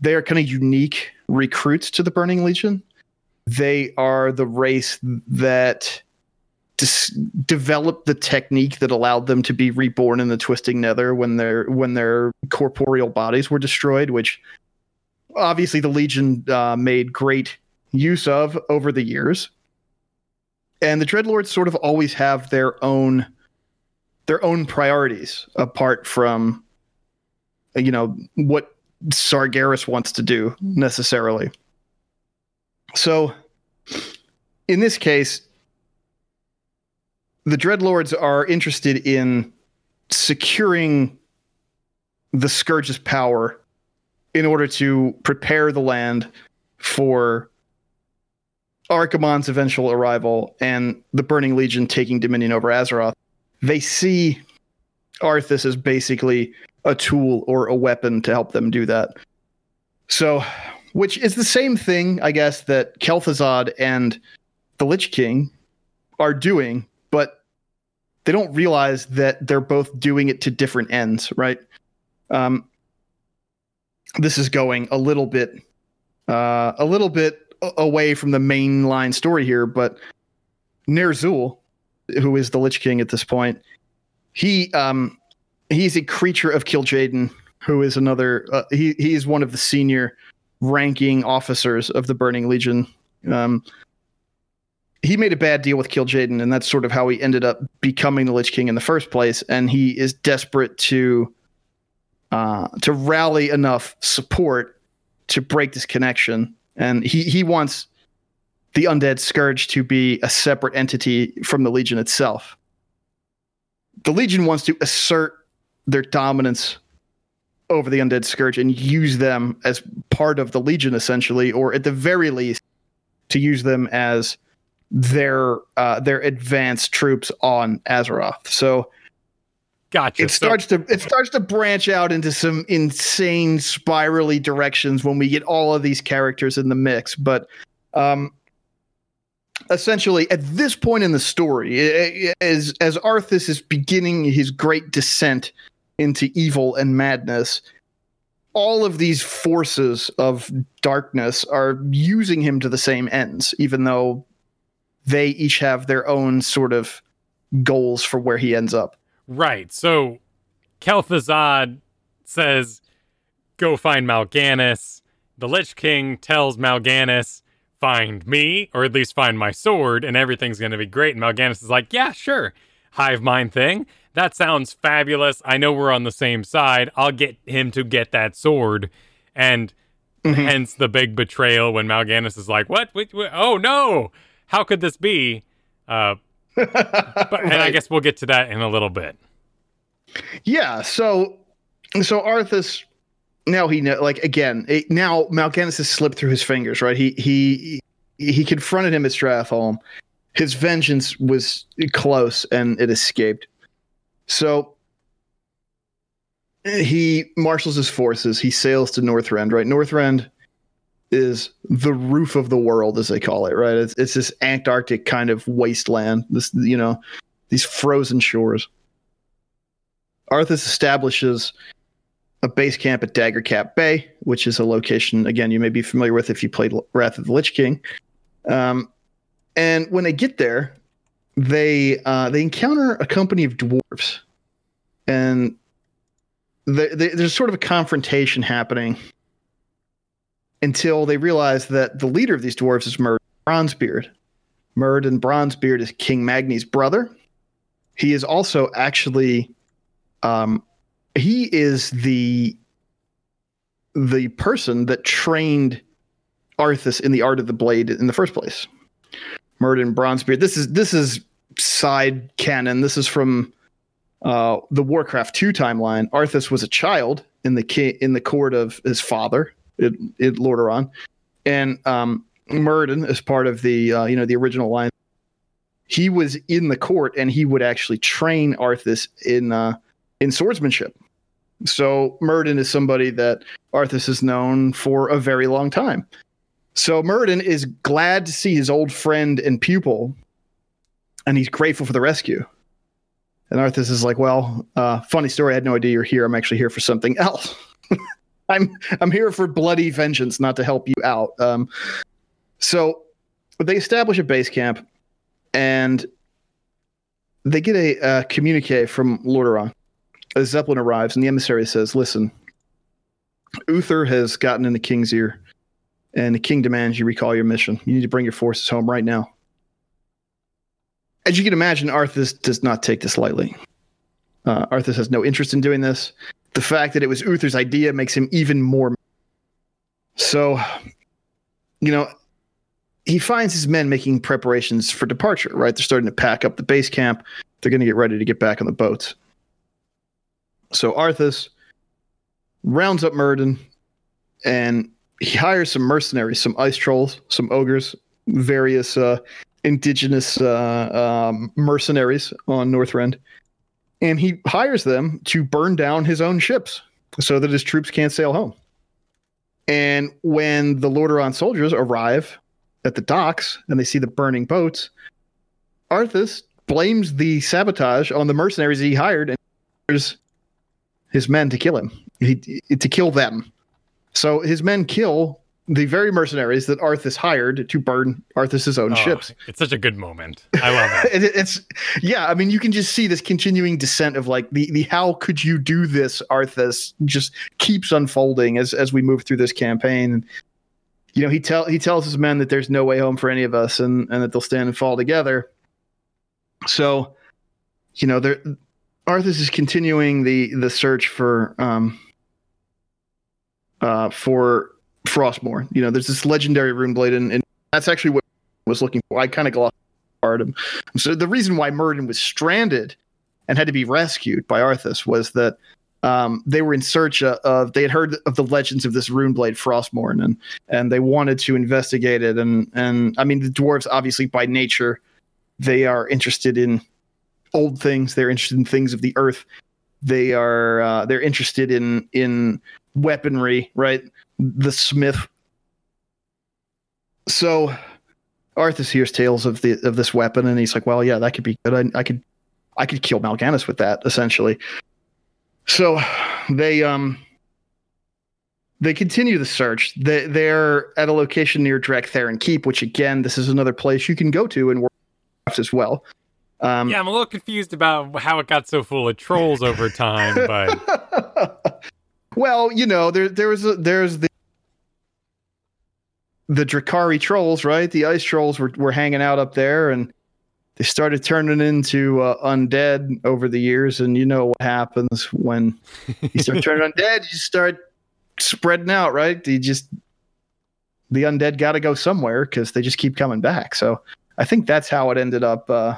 they are kind of unique recruits to the burning legion. They are the race that dis- developed the technique that allowed them to be reborn in the twisting nether when their when their corporeal bodies were destroyed which obviously the legion uh, made great use of over the years. And the dreadlords sort of always have their own their own priorities apart from you know what sargeras wants to do necessarily. So, in this case, the Dreadlords are interested in securing the Scourge's power in order to prepare the land for Archimonde's eventual arrival and the Burning Legion taking dominion over Azeroth. They see Arthas as basically a tool or a weapon to help them do that. So which is the same thing, I guess, that Kel'Thuzad and the Lich King are doing, they don't realize that they're both doing it to different ends, right? Um, this is going a little bit, uh, a little bit away from the mainline story here, but Ner'zhul, who is the Lich King at this point, he um, he's a creature of Kil'jaeden, who is another. Uh, he is one of the senior ranking officers of the Burning Legion. Um, he made a bad deal with Kil'jaeden, and that's sort of how he ended up becoming the Lich King in the first place. And he is desperate to uh, to rally enough support to break this connection. And he he wants the undead scourge to be a separate entity from the Legion itself. The Legion wants to assert their dominance over the undead scourge and use them as part of the legion essentially or at the very least to use them as their uh, their advanced troops on Azeroth. So gotcha. It starts so- to it starts to branch out into some insane spirally directions when we get all of these characters in the mix, but um essentially at this point in the story as as Arthas is beginning his great descent into evil and madness all of these forces of darkness are using him to the same ends even though they each have their own sort of goals for where he ends up right so Kel'Thuzad says go find Mal'Ganis the Lich King tells Mal'Ganis find me or at least find my sword and everything's going to be great and Mal'Ganis is like yeah sure hive mind thing that sounds fabulous. I know we're on the same side. I'll get him to get that sword. And mm-hmm. hence the big betrayal when Mal'Ganis is like, what? Wait, wait, oh, no. How could this be? Uh, but, right. And I guess we'll get to that in a little bit. Yeah. So, so Arthas, now he know, like, again, it, now Mal'Ganis has slipped through his fingers, right? He, he, he confronted him at Stratholme. His vengeance was close and it escaped. So he marshals his forces. He sails to Northrend, right? Northrend is the roof of the world, as they call it, right? It's, it's this Antarctic kind of wasteland. This, you know, these frozen shores. Arthas establishes a base camp at Daggercap Bay, which is a location again you may be familiar with if you played Wrath of the Lich King. Um, and when they get there, they uh, they encounter a company of dwarves, and they, they, there's sort of a confrontation happening until they realize that the leader of these dwarves is Muradin Bronzebeard. Muradin Bronzebeard is King Magni's brother. He is also actually um, he is the the person that trained Arthas in the art of the blade in the first place. Muradin Bronzebeard. This is this is side canon. This is from uh, the Warcraft 2 timeline. Arthas was a child in the ki- in the court of his father, in, in Lordaeron, and um, Muradin, as part of the uh, you know the original line, he was in the court and he would actually train Arthas in uh, in swordsmanship. So Muradin is somebody that Arthas has known for a very long time. So Muradin is glad to see his old friend and pupil, and he's grateful for the rescue. And Arthas is like, "Well, uh, funny story. I had no idea you're here. I'm actually here for something else. I'm I'm here for bloody vengeance, not to help you out." Um, so they establish a base camp, and they get a uh, communique from Lordaeron. A Zeppelin arrives, and the emissary says, "Listen, Uther has gotten in the king's ear, and the king demands you recall your mission. You need to bring your forces home right now." As you can imagine, Arthas does not take this lightly. Uh, Arthas has no interest in doing this. The fact that it was Uther's idea makes him even more. So, you know, he finds his men making preparations for departure, right? They're starting to pack up the base camp. They're going to get ready to get back on the boats. So Arthas rounds up Muradin and he hires some mercenaries, some ice trolls, some ogres, various uh, indigenous uh, um, mercenaries on Northrend. And he hires them to burn down his own ships so that his troops can't sail home. And when the Lordaeron soldiers arrive at the docks and they see the burning boats, Arthas blames the sabotage on the mercenaries he hired and his men to kill him, he, to kill them. So his men kill the very mercenaries that Arthas hired to burn Arthas's own Oh, ships. It's such a good moment. I love it. It- it's yeah. I mean, you can just see this continuing descent of like the the how could you do this, Arthas, just keeps unfolding as as we move through this campaign. You know, he tell he tells his men that there's no way home for any of us, and and that they'll stand and fall together. So, you know, there Arthas is continuing the the search for um uh for Frostmourne. You know, there's this legendary rune blade, and, and that's actually what I was looking for. I kind of glossed part him. So the reason why Muradin was stranded and had to be rescued by Arthas was that um, they were in search of, they had heard of the legends of this rune blade Frostmourne and and they wanted to investigate it and and I mean the dwarves obviously by nature they are interested in old things they're interested in things of the earth they are uh, they're interested in in weaponry right the smith so Arthas hears tales of the of this weapon, and he's like, "Well, yeah, that could be good. I, I could, I could kill Mal'Ganis with that, essentially." So they um they continue the search. They they're at a location near Drak'Tharon Keep, which again, this is another place you can go to in Warcraft as well. Um, Yeah, I'm a little confused about how it got so full of trolls over time, but well, you know, there there was a, there's the the Drakkari trolls, right? The ice trolls were were hanging out up there, and they started turning into uh, undead over the years. And you know what happens when you start turning undead? You start spreading out, right? You just the undead got to go somewhere because they just keep coming back. So I think that's how it ended up. Uh,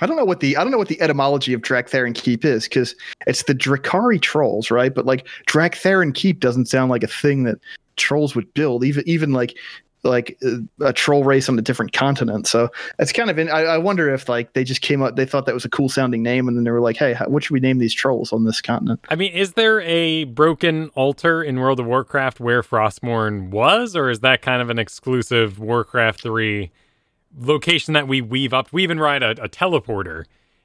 I don't know what the I don't know what the etymology of Drak'Tharon Keep is because it's the Drakkari trolls, right? But like Drak'Tharon Keep doesn't sound like a thing that trolls would build, even even like like uh, a troll race on a different continent. So it's kind of in. I, I wonder if like they just came up, they thought that was a cool sounding name, and then they were like, "Hey, how, what should we name these trolls on this continent?" I mean, is there a broken altar in World of Warcraft where Frostmourne was, or is that kind of an exclusive Warcraft 3 location that we weave up? We even ride a, a teleporter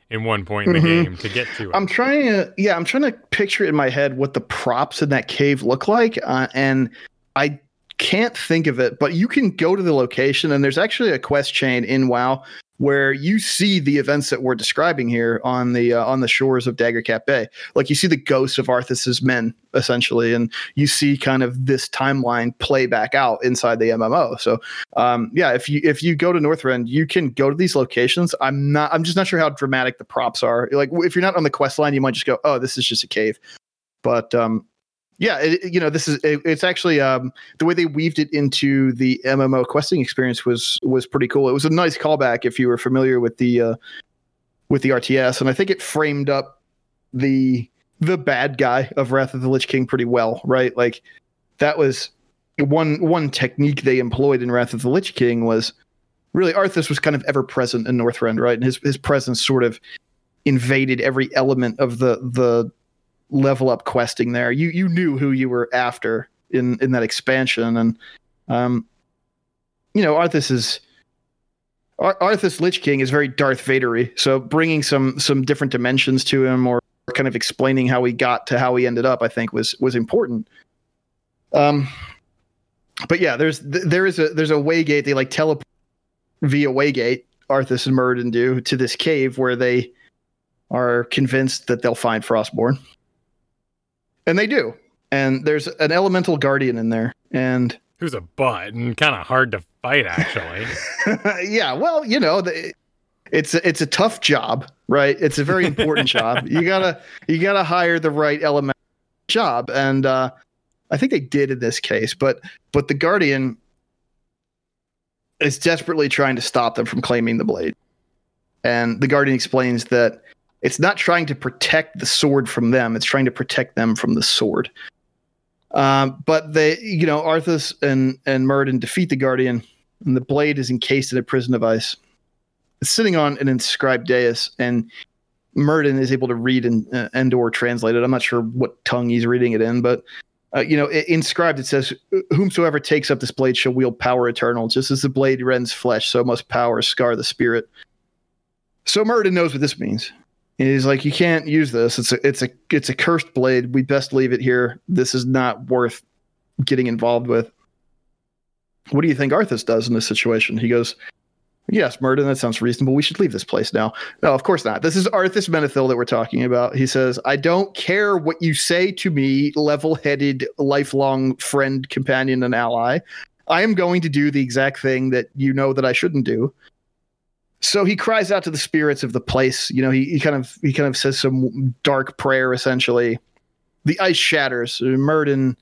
in one point in the Mhm. game to get to it. I'm trying to, yeah, I'm trying to picture in my head what the props in that cave look like, uh, and I can't think of it, but you can go to the location and there's actually a quest chain in WoW where you see the events that we're describing here on the uh, on the shores of Daggercap Bay. Like you see the ghosts of Arthas's men essentially, and you see kind of this timeline play back out inside the MMO. So um, yeah, if you if you go to Northrend, you can go to these locations. I'm not. I'm just not sure how dramatic the props are. Like if you're not on the quest line, you might just go, oh, this is just a cave. But um, yeah, it, you know, this is it, it's actually um, the way they weaved it into the MMO questing experience was was pretty cool. It was a nice callback if you were familiar with the uh, with the RTS, and I think it framed up the the bad guy of Wrath of the Lich King pretty well, right? Like that was one one technique they employed in Wrath of the Lich King was really Arthas was kind of ever present in Northrend, right? And his his presence sort of invaded every element of the the level up questing there. You you knew who you were after in in that expansion, and um, you know Arthas is Ar- Arthas Lich King is very Darth Vadery. So bringing some some different dimensions to him, or kind of explaining how he got to how he ended up, I think was was important. Um, but yeah, there's there is a there's a waygate. They like teleport via waygate. Arthas and Muradin do to this cave where they are convinced that they'll find Frostmourne and they do. And there's an elemental guardian in there, and who's a butt and kind of hard to fight, actually. yeah, well, you know, the, it's a, it's a tough job, right? It's a very important job. You gotta you gotta hire the right element job, and uh, I think they did in this case. But but the guardian is desperately trying to stop them from claiming the blade, and the guardian explains that it's not trying to protect the sword from them; it's trying to protect them from the sword. Um, but they, you know, Arthas and and Muradin defeat the Guardian, and the blade is encased in a prison of ice. It's sitting on an inscribed dais, and Muradin is able to read and uh, and or translate it. I'm not sure what tongue he's reading it in, but uh, you know, it, inscribed it says, "Whomsoever takes up this blade shall wield power eternal. Just as the blade rends flesh, so must power scar the spirit." So Muradin knows what this means he's like, you can't use this. It's a it's a it's a cursed blade. We best leave it here. This is not worth getting involved with. What do you think Arthas does in this situation? He goes, Yes, Muradin, that sounds reasonable. We should leave this place now. No, of course not. This is Arthas Menethil that we're talking about. He says, I don't care what you say to me, level headed, lifelong friend, companion, and ally. I am going to do the exact thing that you know that I shouldn't do so he cries out to the spirits of the place. You know, he, he kind of he kind of says some dark prayer essentially. The ice shatters. Muradin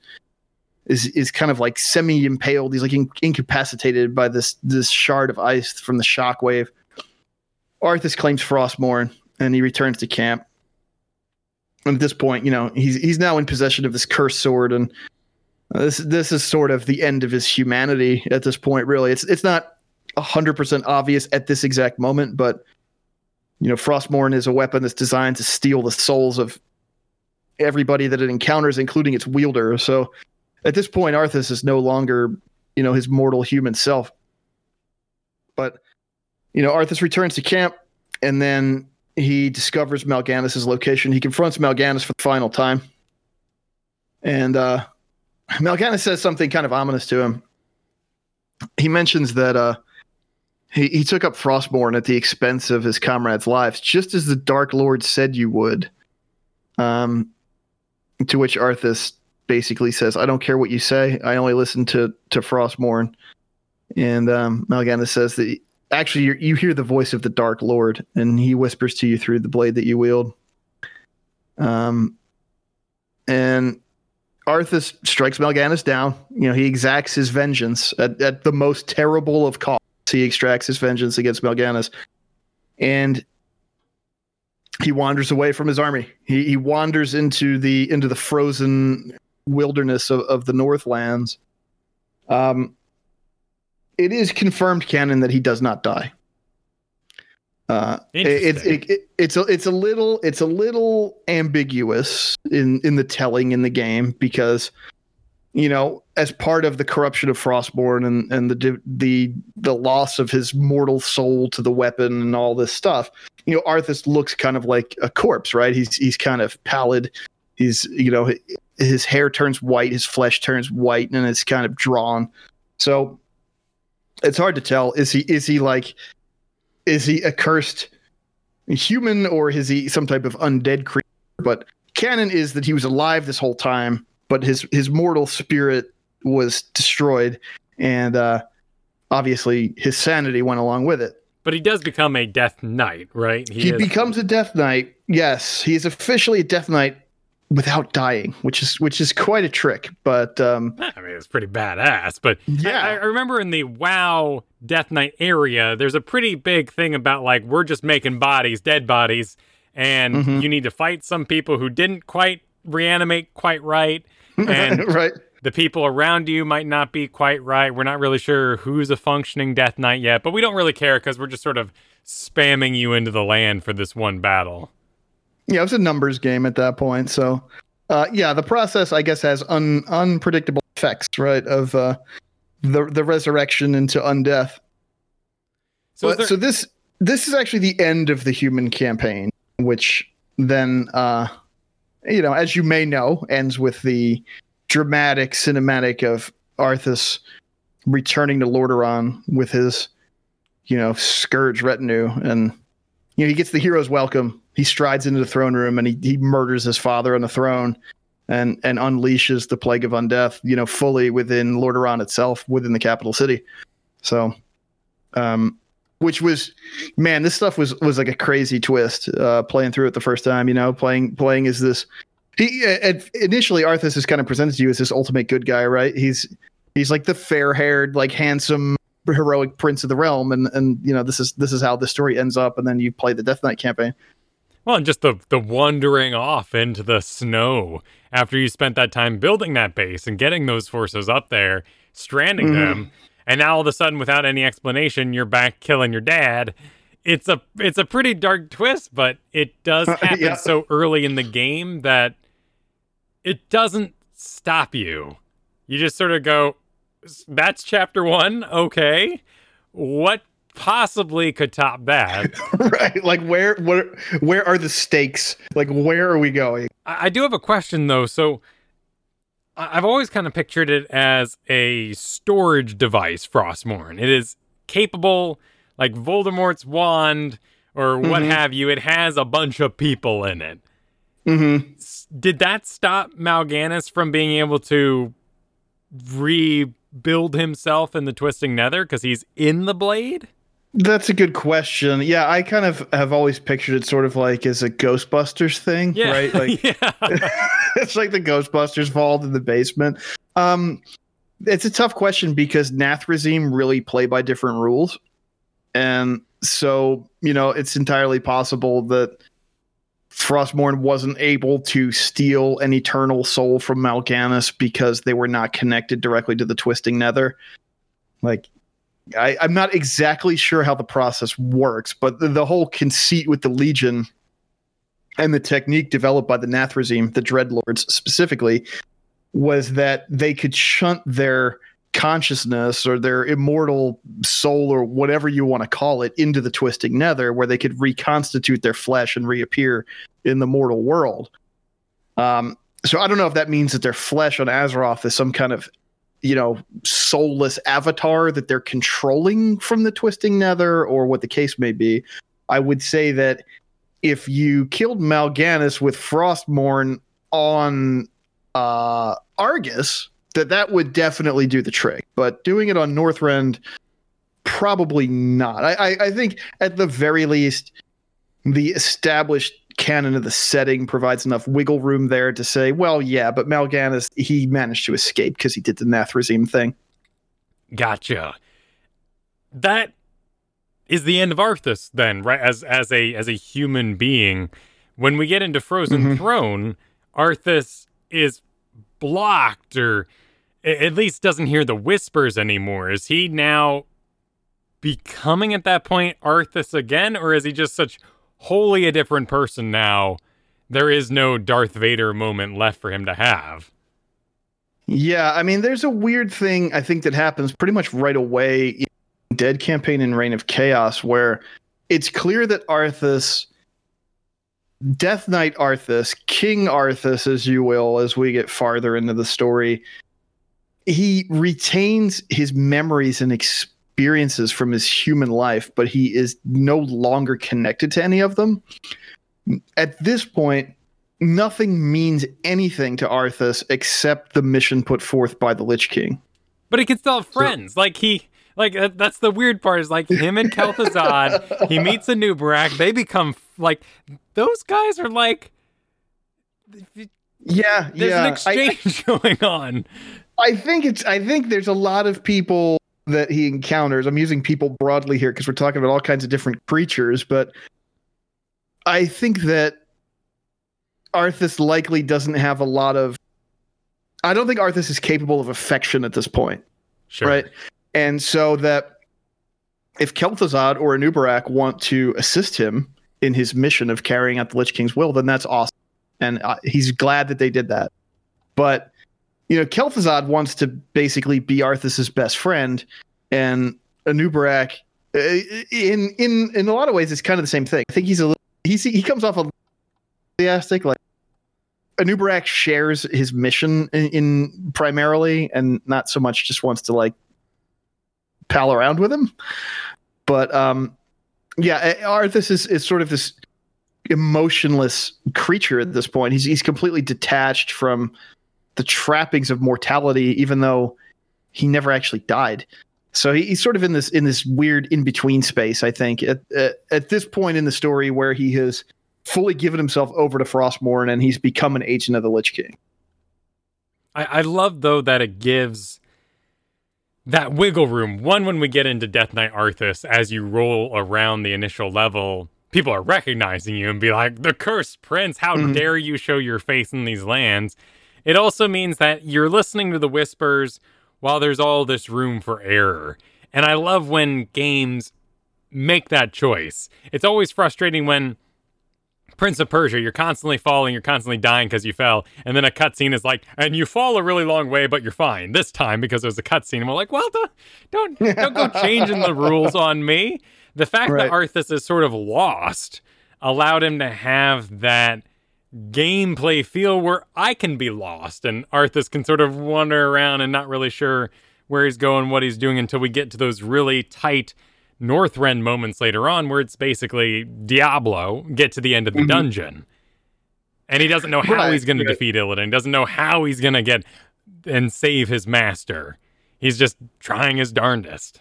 is is kind of like semi impaled. He's like in, incapacitated by this this shard of ice from the shockwave. Arthas claims Frostmourne and he returns to camp. And at this point, you know, he's he's now in possession of this cursed sword and this this is sort of the end of his humanity at this point really. It's it's not 100% obvious at this exact moment, but you know, Frostmourne is a weapon that's designed to steal the souls of everybody that it encounters, including its wielder. So at this point, Arthas is no longer, you know, his mortal human self. But, you know, Arthas returns to camp and then he discovers Mal'Ganis' location. He confronts Mal'Ganis for the final time. And uh Mal'Ganis says something kind of ominous to him. He mentions that uh he, he took up Frostmourne at the expense of his comrades' lives, just as the Dark Lord said you would. Um, to which Arthas basically says, "I don't care what you say. I only listen to to Frostmourne." And um, says that actually you hear the voice of the Dark Lord, and he whispers to you through the blade that you wield. Um, and Arthas strikes Mal'Ganis down. You know, he exacts his vengeance at, at the most terrible of costs he extracts his vengeance against Mal'Ganis, and he wanders away from his army. He, he wanders into the into the frozen wilderness of, of the Northlands. Um, it is confirmed canon that he does not die. Uh, it's it, it, it's a it's a little it's a little ambiguous in in the telling in the game because you know, as part of the corruption of Frostmourne and and the the the loss of his mortal soul to the weapon and all this stuff, you know, Arthas looks kind of like a corpse, right? He's he's kind of pallid. He's you know his hair turns white, his flesh turns white, and it's kind of drawn. So it's hard to tell. Is he is he like is he a cursed human or is he some type of undead creature? But canon is that he was alive this whole time, but his his mortal spirit was destroyed, and uh, obviously his sanity went along with it. But he does become a Death Knight, right? He, is- becomes a Death Knight. Yes, he is officially a Death Knight without dying, which is which is quite a trick. But um, I mean, it's pretty badass. But yeah, I, I, remember in the WoW Death Knight area, there's a pretty big thing about like we're just making bodies, dead bodies, and mm-hmm. you need to fight some people who didn't quite reanimate quite right, and right. The people around you might not be quite right. We're not really sure who's a functioning Death Knight yet, but we don't really care because we're just sort of spamming you into the land for this one battle. Yeah, it was a numbers game at that point. So, uh, yeah, the process I guess has un- unpredictable effects, right? Of uh, the the resurrection into undeath. So, but, there- so this this is actually the end of the human campaign, which then, uh, you know, as you may know, ends with the dramatic cinematic of Arthas returning to Lordaeron with his, you know, scourge retinue, and you know he gets the hero's welcome he strides into the throne room and he, he murders his father on the throne and and unleashes the plague of undeath, you know, fully within Lordaeron itself, within the capital city. So, um, which was, man, this stuff was was like a crazy twist. Uh, playing through it the first time, you know, playing playing as this. He uh, initially Arthas is kind of presented to you as this ultimate good guy, right? He's he's like the fair haired, like handsome, heroic prince of the realm, and and you know this is this is how the story ends up, and then you play the Death Knight campaign. Well, and just the the wandering off into the snow after you spent that time building that base and getting those forces up there, stranding mm-hmm. them, and now all of a sudden, without any explanation, you're back killing your dad. It's a it's a pretty dark twist, but it does happen yeah. so early in the game that it doesn't stop you. You just sort of go, "That's chapter one, okay." What possibly could top that. right. Like where where where are the stakes? Like where are we going? I, I do have a question though. So I've always kind of pictured it as a storage device, Frostmourne. It is capable, like Voldemort's wand or what mm-hmm. have you. It has a bunch of people in it. Mm-hmm. Did that stop Mal'Ganis from being able to rebuild himself in the Twisting Nether because he's in the blade? That's a good question. Yeah, I kind of have always pictured it sort of like as a Ghostbusters thing, yeah. right? Like it's like the Ghostbusters vault in the basement. Um it's a tough question because Nathrezim really play by different rules. And so, you know, it's entirely possible that Frostmourne wasn't able to steal an eternal soul from Mal'Ganis because they were not connected directly to the Twisting Nether. Like I, am not exactly sure how the process works, but the, the, whole conceit with the Legion and the technique developed by the Nathrezim, the Dreadlords specifically, was that they could shunt their consciousness or their immortal soul or whatever you want to call it into the twisting nether where they could reconstitute their flesh and reappear in the mortal world. Um, so I don't know if that means that their flesh on Azeroth is some kind of you know soulless avatar that they're controlling from the twisting nether or what the case may be i would say that if you killed mal'ganis with frostmourne on uh argus that that would definitely do the trick but doing it on northrend probably not I, I i think at the very least the established canon of the setting provides enough wiggle room there to say, well, yeah, but Mal'Ganis he managed to escape because he did the Nathrezim thing. Gotcha. That is the end of Arthas, then, right? As as a as a human being, when we get into Frozen mm-hmm. Throne, Arthas is blocked, or at least doesn't hear the whispers anymore. Is he now becoming at that point Arthas again, or is he just such wholly a different person now. There is no Darth Vader moment left for him to have. Yeah, I mean, there's a weird thing I think that happens pretty much right away Dead Campaign and Reign of Chaos, where it's clear that Arthas Death Knight Arthas, King Arthas, as you will, as we get farther into the story, he retains his memories and experiences from his human life, but he is no longer connected to any of them. At this point, nothing means anything to Arthas except the mission put forth by the Lich King. But he can still have friends. So, like he like that's the weird part is like him and Kel'Thuzad, he meets Anub'arak, they become like those guys are like yeah, there's yeah. an exchange I, going on. I think it's I think there's a lot of people that he encounters. I'm using people broadly here because we're talking about all kinds of different creatures, but I think that Arthas likely doesn't have a lot of. I don't think Arthas is capable of affection at this point. Sure. Right. And so that if Kel'Thuzad or Anub'arak want to assist him in his mission of carrying out the Lich King's will, then that's awesome. And uh, he's glad that they did that. But, you know, Kel'Thuzad wants to basically be Arthas's best friend. And Anub'arak, uh, in in in a lot of ways, it's kind of the same thing. I think he's a little, he's, he comes off a enthusiastic, like Anub'arak shares his mission in, in, primarily, and not so much just wants to like pal around with him. But um, yeah, Arthas is is sort of this emotionless creature at this point. He's he's completely detached from the trappings of mortality, even though he never actually died. So he, he's sort of in this in this weird in between space. I think at, at at this point in the story where he has fully given himself over to Frostmourne and he's become an agent of the Lich King. I, I love though that it gives that wiggle room. One, when we get into Death Knight Arthas, as you roll around the initial level, people are recognizing you and be like, the cursed prince, how mm-hmm. dare you show your face in these lands? It also means that you're listening to the whispers while there's all this room for error. And I love when games make that choice. It's always frustrating when Prince of Persia, you're constantly falling, you're constantly dying because you fell, and then a cutscene is like, and you fall a really long way, but you're fine this time because there's a cutscene. And we're like, well, don't don't, don't go changing the rules on me. The fact right. that Arthas is sort of lost allowed him to have that gameplay feel where I can be lost and Arthas can sort of wander around and not really sure where he's going, what he's doing until we get to those really tight Northrend moments later on where it's basically Diablo get to the end of the mm-hmm. dungeon. And he doesn't know how right, he's going to defeat Illidan. He doesn't know how he's going to get and save his master. He's just trying his darndest.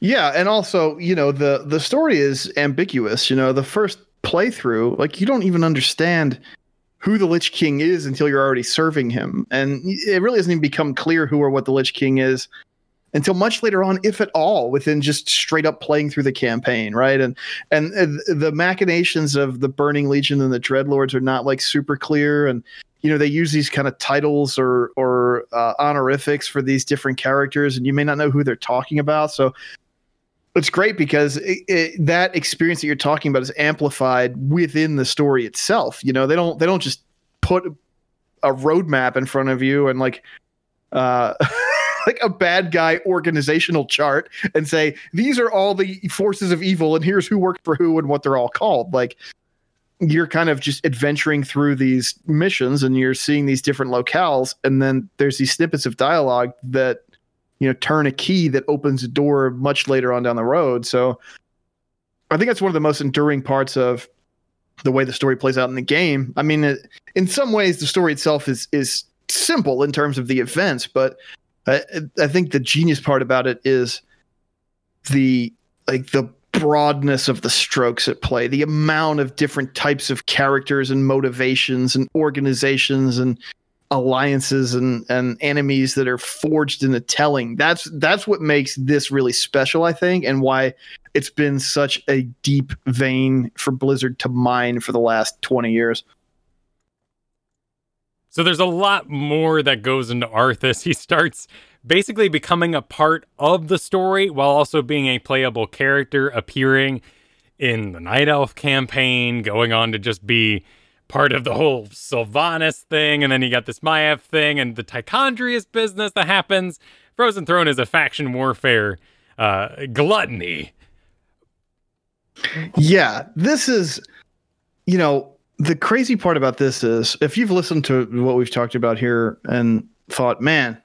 Yeah, and also, you know, the the story is ambiguous. You know, the first playthrough, like you don't even understand who the Lich King is until you're already serving him. And it really hasn't even become clear who or what the Lich King is until much later on, if at all, within just straight up playing through the campaign, right? And and the machinations of the Burning Legion and the Dreadlords are not like super clear, and you know they use these kind of titles or or uh, honorifics for these different characters, and you may not know who they're talking about. So it's great because it, it, that experience that you're talking about is amplified within the story itself. You know, they don't they don't just put a roadmap in front of you and like. Uh, like a bad guy organizational chart and say these are all the forces of evil and here's who worked for who and what they're all called. Like you're kind of just adventuring through these missions and you're seeing these different locales. And then there's these snippets of dialogue that you know turn a key that opens a door much later on down the road. So i think that's one of the most enduring parts of the way the story plays out in the game. I mean it, in some ways the story itself is is simple in terms of the events but I, I think the genius part about it is the like the broadness of the strokes at play, the amount of different types of characters and motivations and organizations and alliances and, and enemies that are forged in the telling. That's that's what makes this really special, I think, and why it's been such a deep vein for Blizzard to mine for the last 20 years. So there's a lot more that goes into Arthas. He starts basically becoming a part of the story while also being a playable character, appearing in the Night Elf campaign, going on to just be part of the whole Sylvanas thing, and then you got this Maiev thing and the Tichondrius business that happens. Frozen Throne is a faction warfare uh, gluttony. Yeah, this is you know, the crazy part about this is if you've listened to what we've talked about here and thought, man,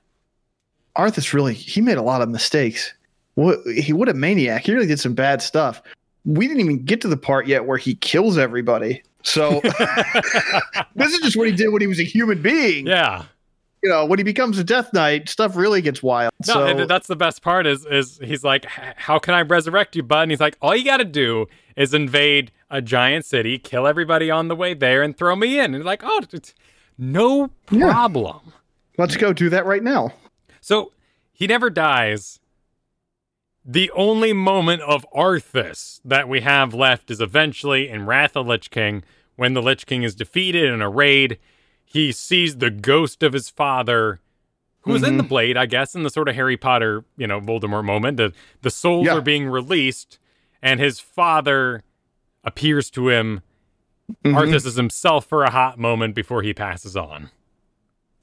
Arthas really he made a lot of mistakes. What he what a maniac. He really did some bad stuff. We didn't even get to the part yet where he kills everybody. So this is just what he did when he was a human being. Yeah. You know, when he becomes a Death Knight, stuff really gets wild. No, so, and that's the best part is is he's like, how can I resurrect you, bud? And he's like, all you got to do is invade a giant city, kill everybody on the way there, and throw me in. And like, oh, it's no Yeah. problem. let's go do that right now. So he never dies. The only moment of Arthas that we have left is eventually in Wrath of Lich King, when the Lich King is defeated in a raid. He sees the ghost of his father, who was in mm-hmm. the blade, I guess, in the sort of Harry Potter, you know, Voldemort moment. The the souls Yeah. are being released, and his father appears to him. Mhm. Arthas is himself for a hot moment before he passes on.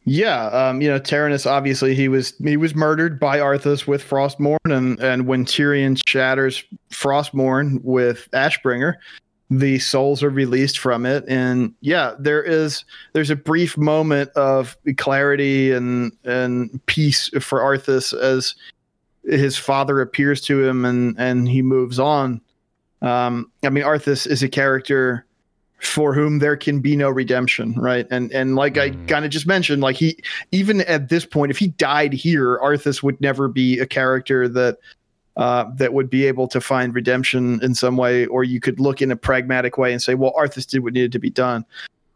Yeah, um, you know, Terenas obviously he was he was murdered by Arthas with Frostmourne, and and when Tirion shatters Frostmourne with Ashbringer, the souls are released from it, and yeah, there is there's a brief moment of clarity and and peace for Arthas as his father appears to him, and and he moves on. Um, I mean, Arthas is a character for whom there can be no redemption, right? And and like I Mm. kind of just mentioned, like he even at this point, if he died here, Arthas would never be a character that uh, that would be able to find redemption in some way, or you could look in a pragmatic way and say, well, Arthas did what needed to be done.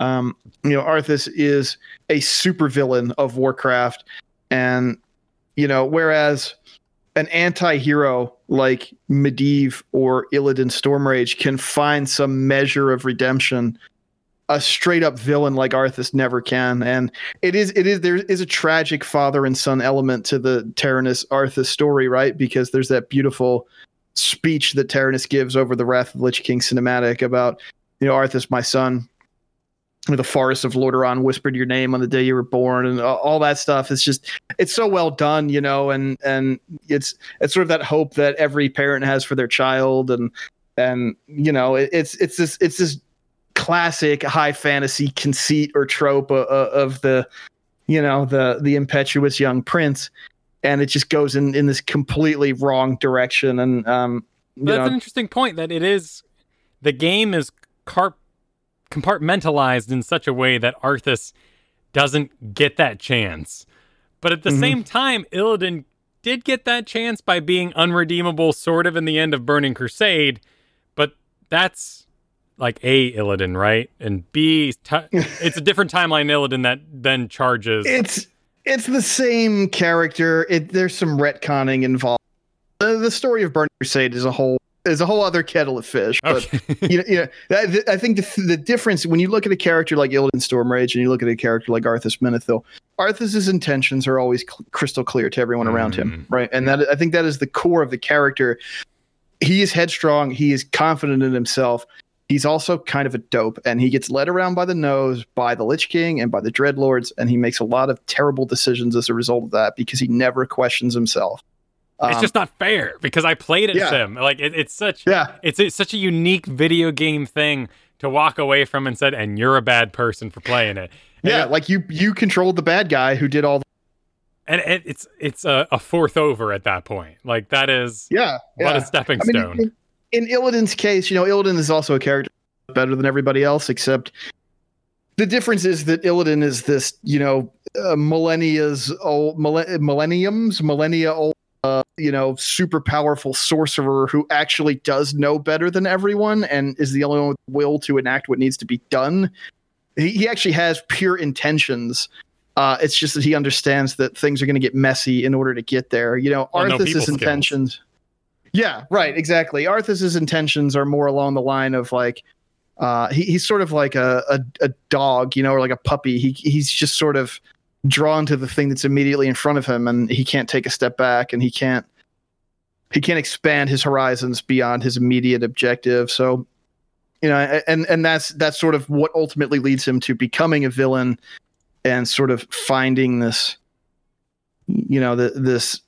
Um, you know, Arthas is a supervillain of Warcraft, and you know, whereas an anti-hero like Medivh or Illidan Stormrage can find some measure of redemption. A straight up villain like Arthas never can. And it is it is there is a tragic father and son element to the Terenas Arthas story, right? Because there's that beautiful speech that Terenas gives over the Wrath of Lich King cinematic about, you know, Arthas, my son, the forest of Lordaeron whispered your name on the day you were born, and all that stuff. It's just it's so well done, you know, and and it's it's sort of that hope that every parent has for their child, and and you know, it, it's it's this it's this classic high fantasy conceit or trope of, of the you know the the impetuous young prince, and it just goes in in this completely wrong direction, and um, that's know, an interesting point that it is the game is carp- compartmentalized in such a way that Arthas doesn't get that chance. But at the Mhm. same time, Illidan did get that chance by being unredeemable sort of in the end of Burning Crusade, but that's like A Illidan, right? And B t- it's a different timeline Illidan that then charges it's it's the same character. It there's some retconning involved. The, the story of Burning Crusade is a whole is a whole other kettle of fish. But Okay. you know, you know that, I think the, the difference when you look at a character like Illidan Stormrage and you look at a character like Arthas Menethil, Arthas's intentions are always cl- crystal clear to everyone around him, Mm. right? And that I think that is the core of the character. He is headstrong. He is confident in himself. He's also kind of a dope, and he gets led around by the nose by the Lich King and by the Dreadlords, and he makes a lot of terrible decisions as a result of that because he never questions himself. It's Um, just not fair because I played it yeah. sim. Like it, it's such yeah, it's, it's such a unique video game thing to walk away from and said, and you're a bad person for playing it. And yeah. it- Like you, you controlled the bad guy who did all. The, and it, it's it's a, a fourth over at that point. Like that is yeah, what yeah. a stepping I mean, stone. in, in Illidan's case, you know, Illidan is also a character better than everybody else, except the difference is that Illidan is this, you know, uh, millennia's old, millen- millenniums, millennia old, uh, you know, super powerful sorcerer who actually does know better than everyone and is the only one with the will to enact what needs to be done. He, he actually has pure intentions. Uh, it's just that he understands that things are going to get messy in order to get there. You know, Well, no Arthas's skills. intentions. Yeah, right, exactly. Arthas's intentions are more along the line of like, uh, he, he's sort of like a, a a dog, you know, or like a puppy. He he's just sort of drawn to the thing that's immediately in front of him, and he can't take a step back, and he can't he can't expand his horizons beyond his immediate objective. So, you know, and and that's that's sort of what ultimately leads him to becoming a villain and sort of finding this, you know, the, this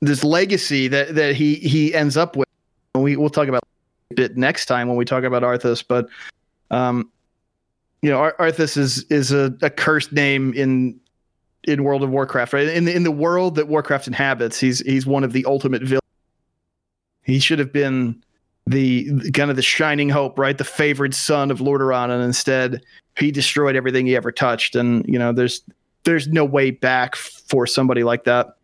this legacy that that he he ends up with. And we we'll talk about a bit next time when we talk about Arthas, but Um, you know, Ar- Arthas is is a, a cursed name in in World of Warcraft, right? In the, in the world that Warcraft inhabits, he's he's one of the ultimate villains. He should have been the, kind of the shining hope, right? The favored son of Lordaeron, and instead he destroyed everything he ever touched. And you know, there's there's no way back for somebody like that.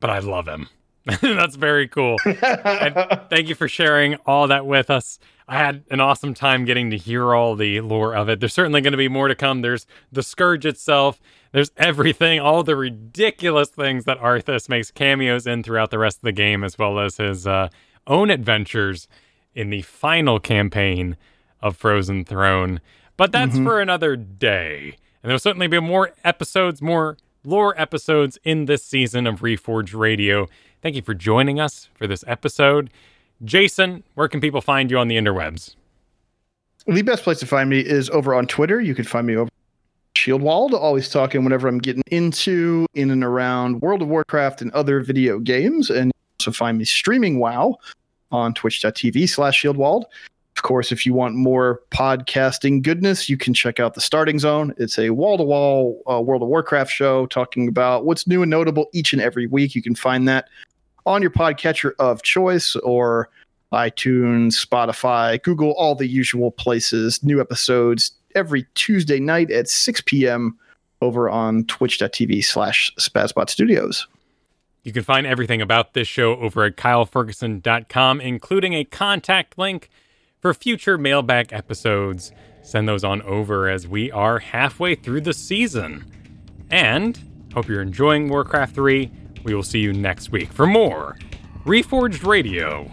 But I love him. That's very cool. and thank you for sharing all that with us. I had an awesome time getting to hear all the lore of it. There's certainly going to be more to come. There's the Scourge itself. There's everything, all the ridiculous things that Arthas makes cameos in throughout the rest of the game, as well as his uh, own adventures in the final campaign of Frozen Throne. But that's mm-hmm. for another day. And there'll certainly be more episodes, more lore episodes in this season of Reforged Radio. Thank you for joining us for this episode. Jason, where can people find you on the interwebs? The best place to find me is over on Twitter. You can find me over Shieldwald, always talking whenever I'm getting into, in and around World of Warcraft and other video games. And also find me streaming WoW on twitch.tv slash Shieldwald. Of course, if you want more podcasting goodness, you can check out The Starting Zone. It's a wall to wall World of Warcraft show talking about what's new and notable each and every week. You can find that on your podcatcher of choice or iTunes, Spotify, Google, all the usual places. New episodes every Tuesday night at 6 p.m. over on twitch.tv slash Spazbot Studios. You can find everything about this show over at kyleferguson.com, including a contact link for future mailbag episodes. Send those on over as we are halfway through the season. And hope you're enjoying Warcraft 3 we will see you next week for more Reforged Radio.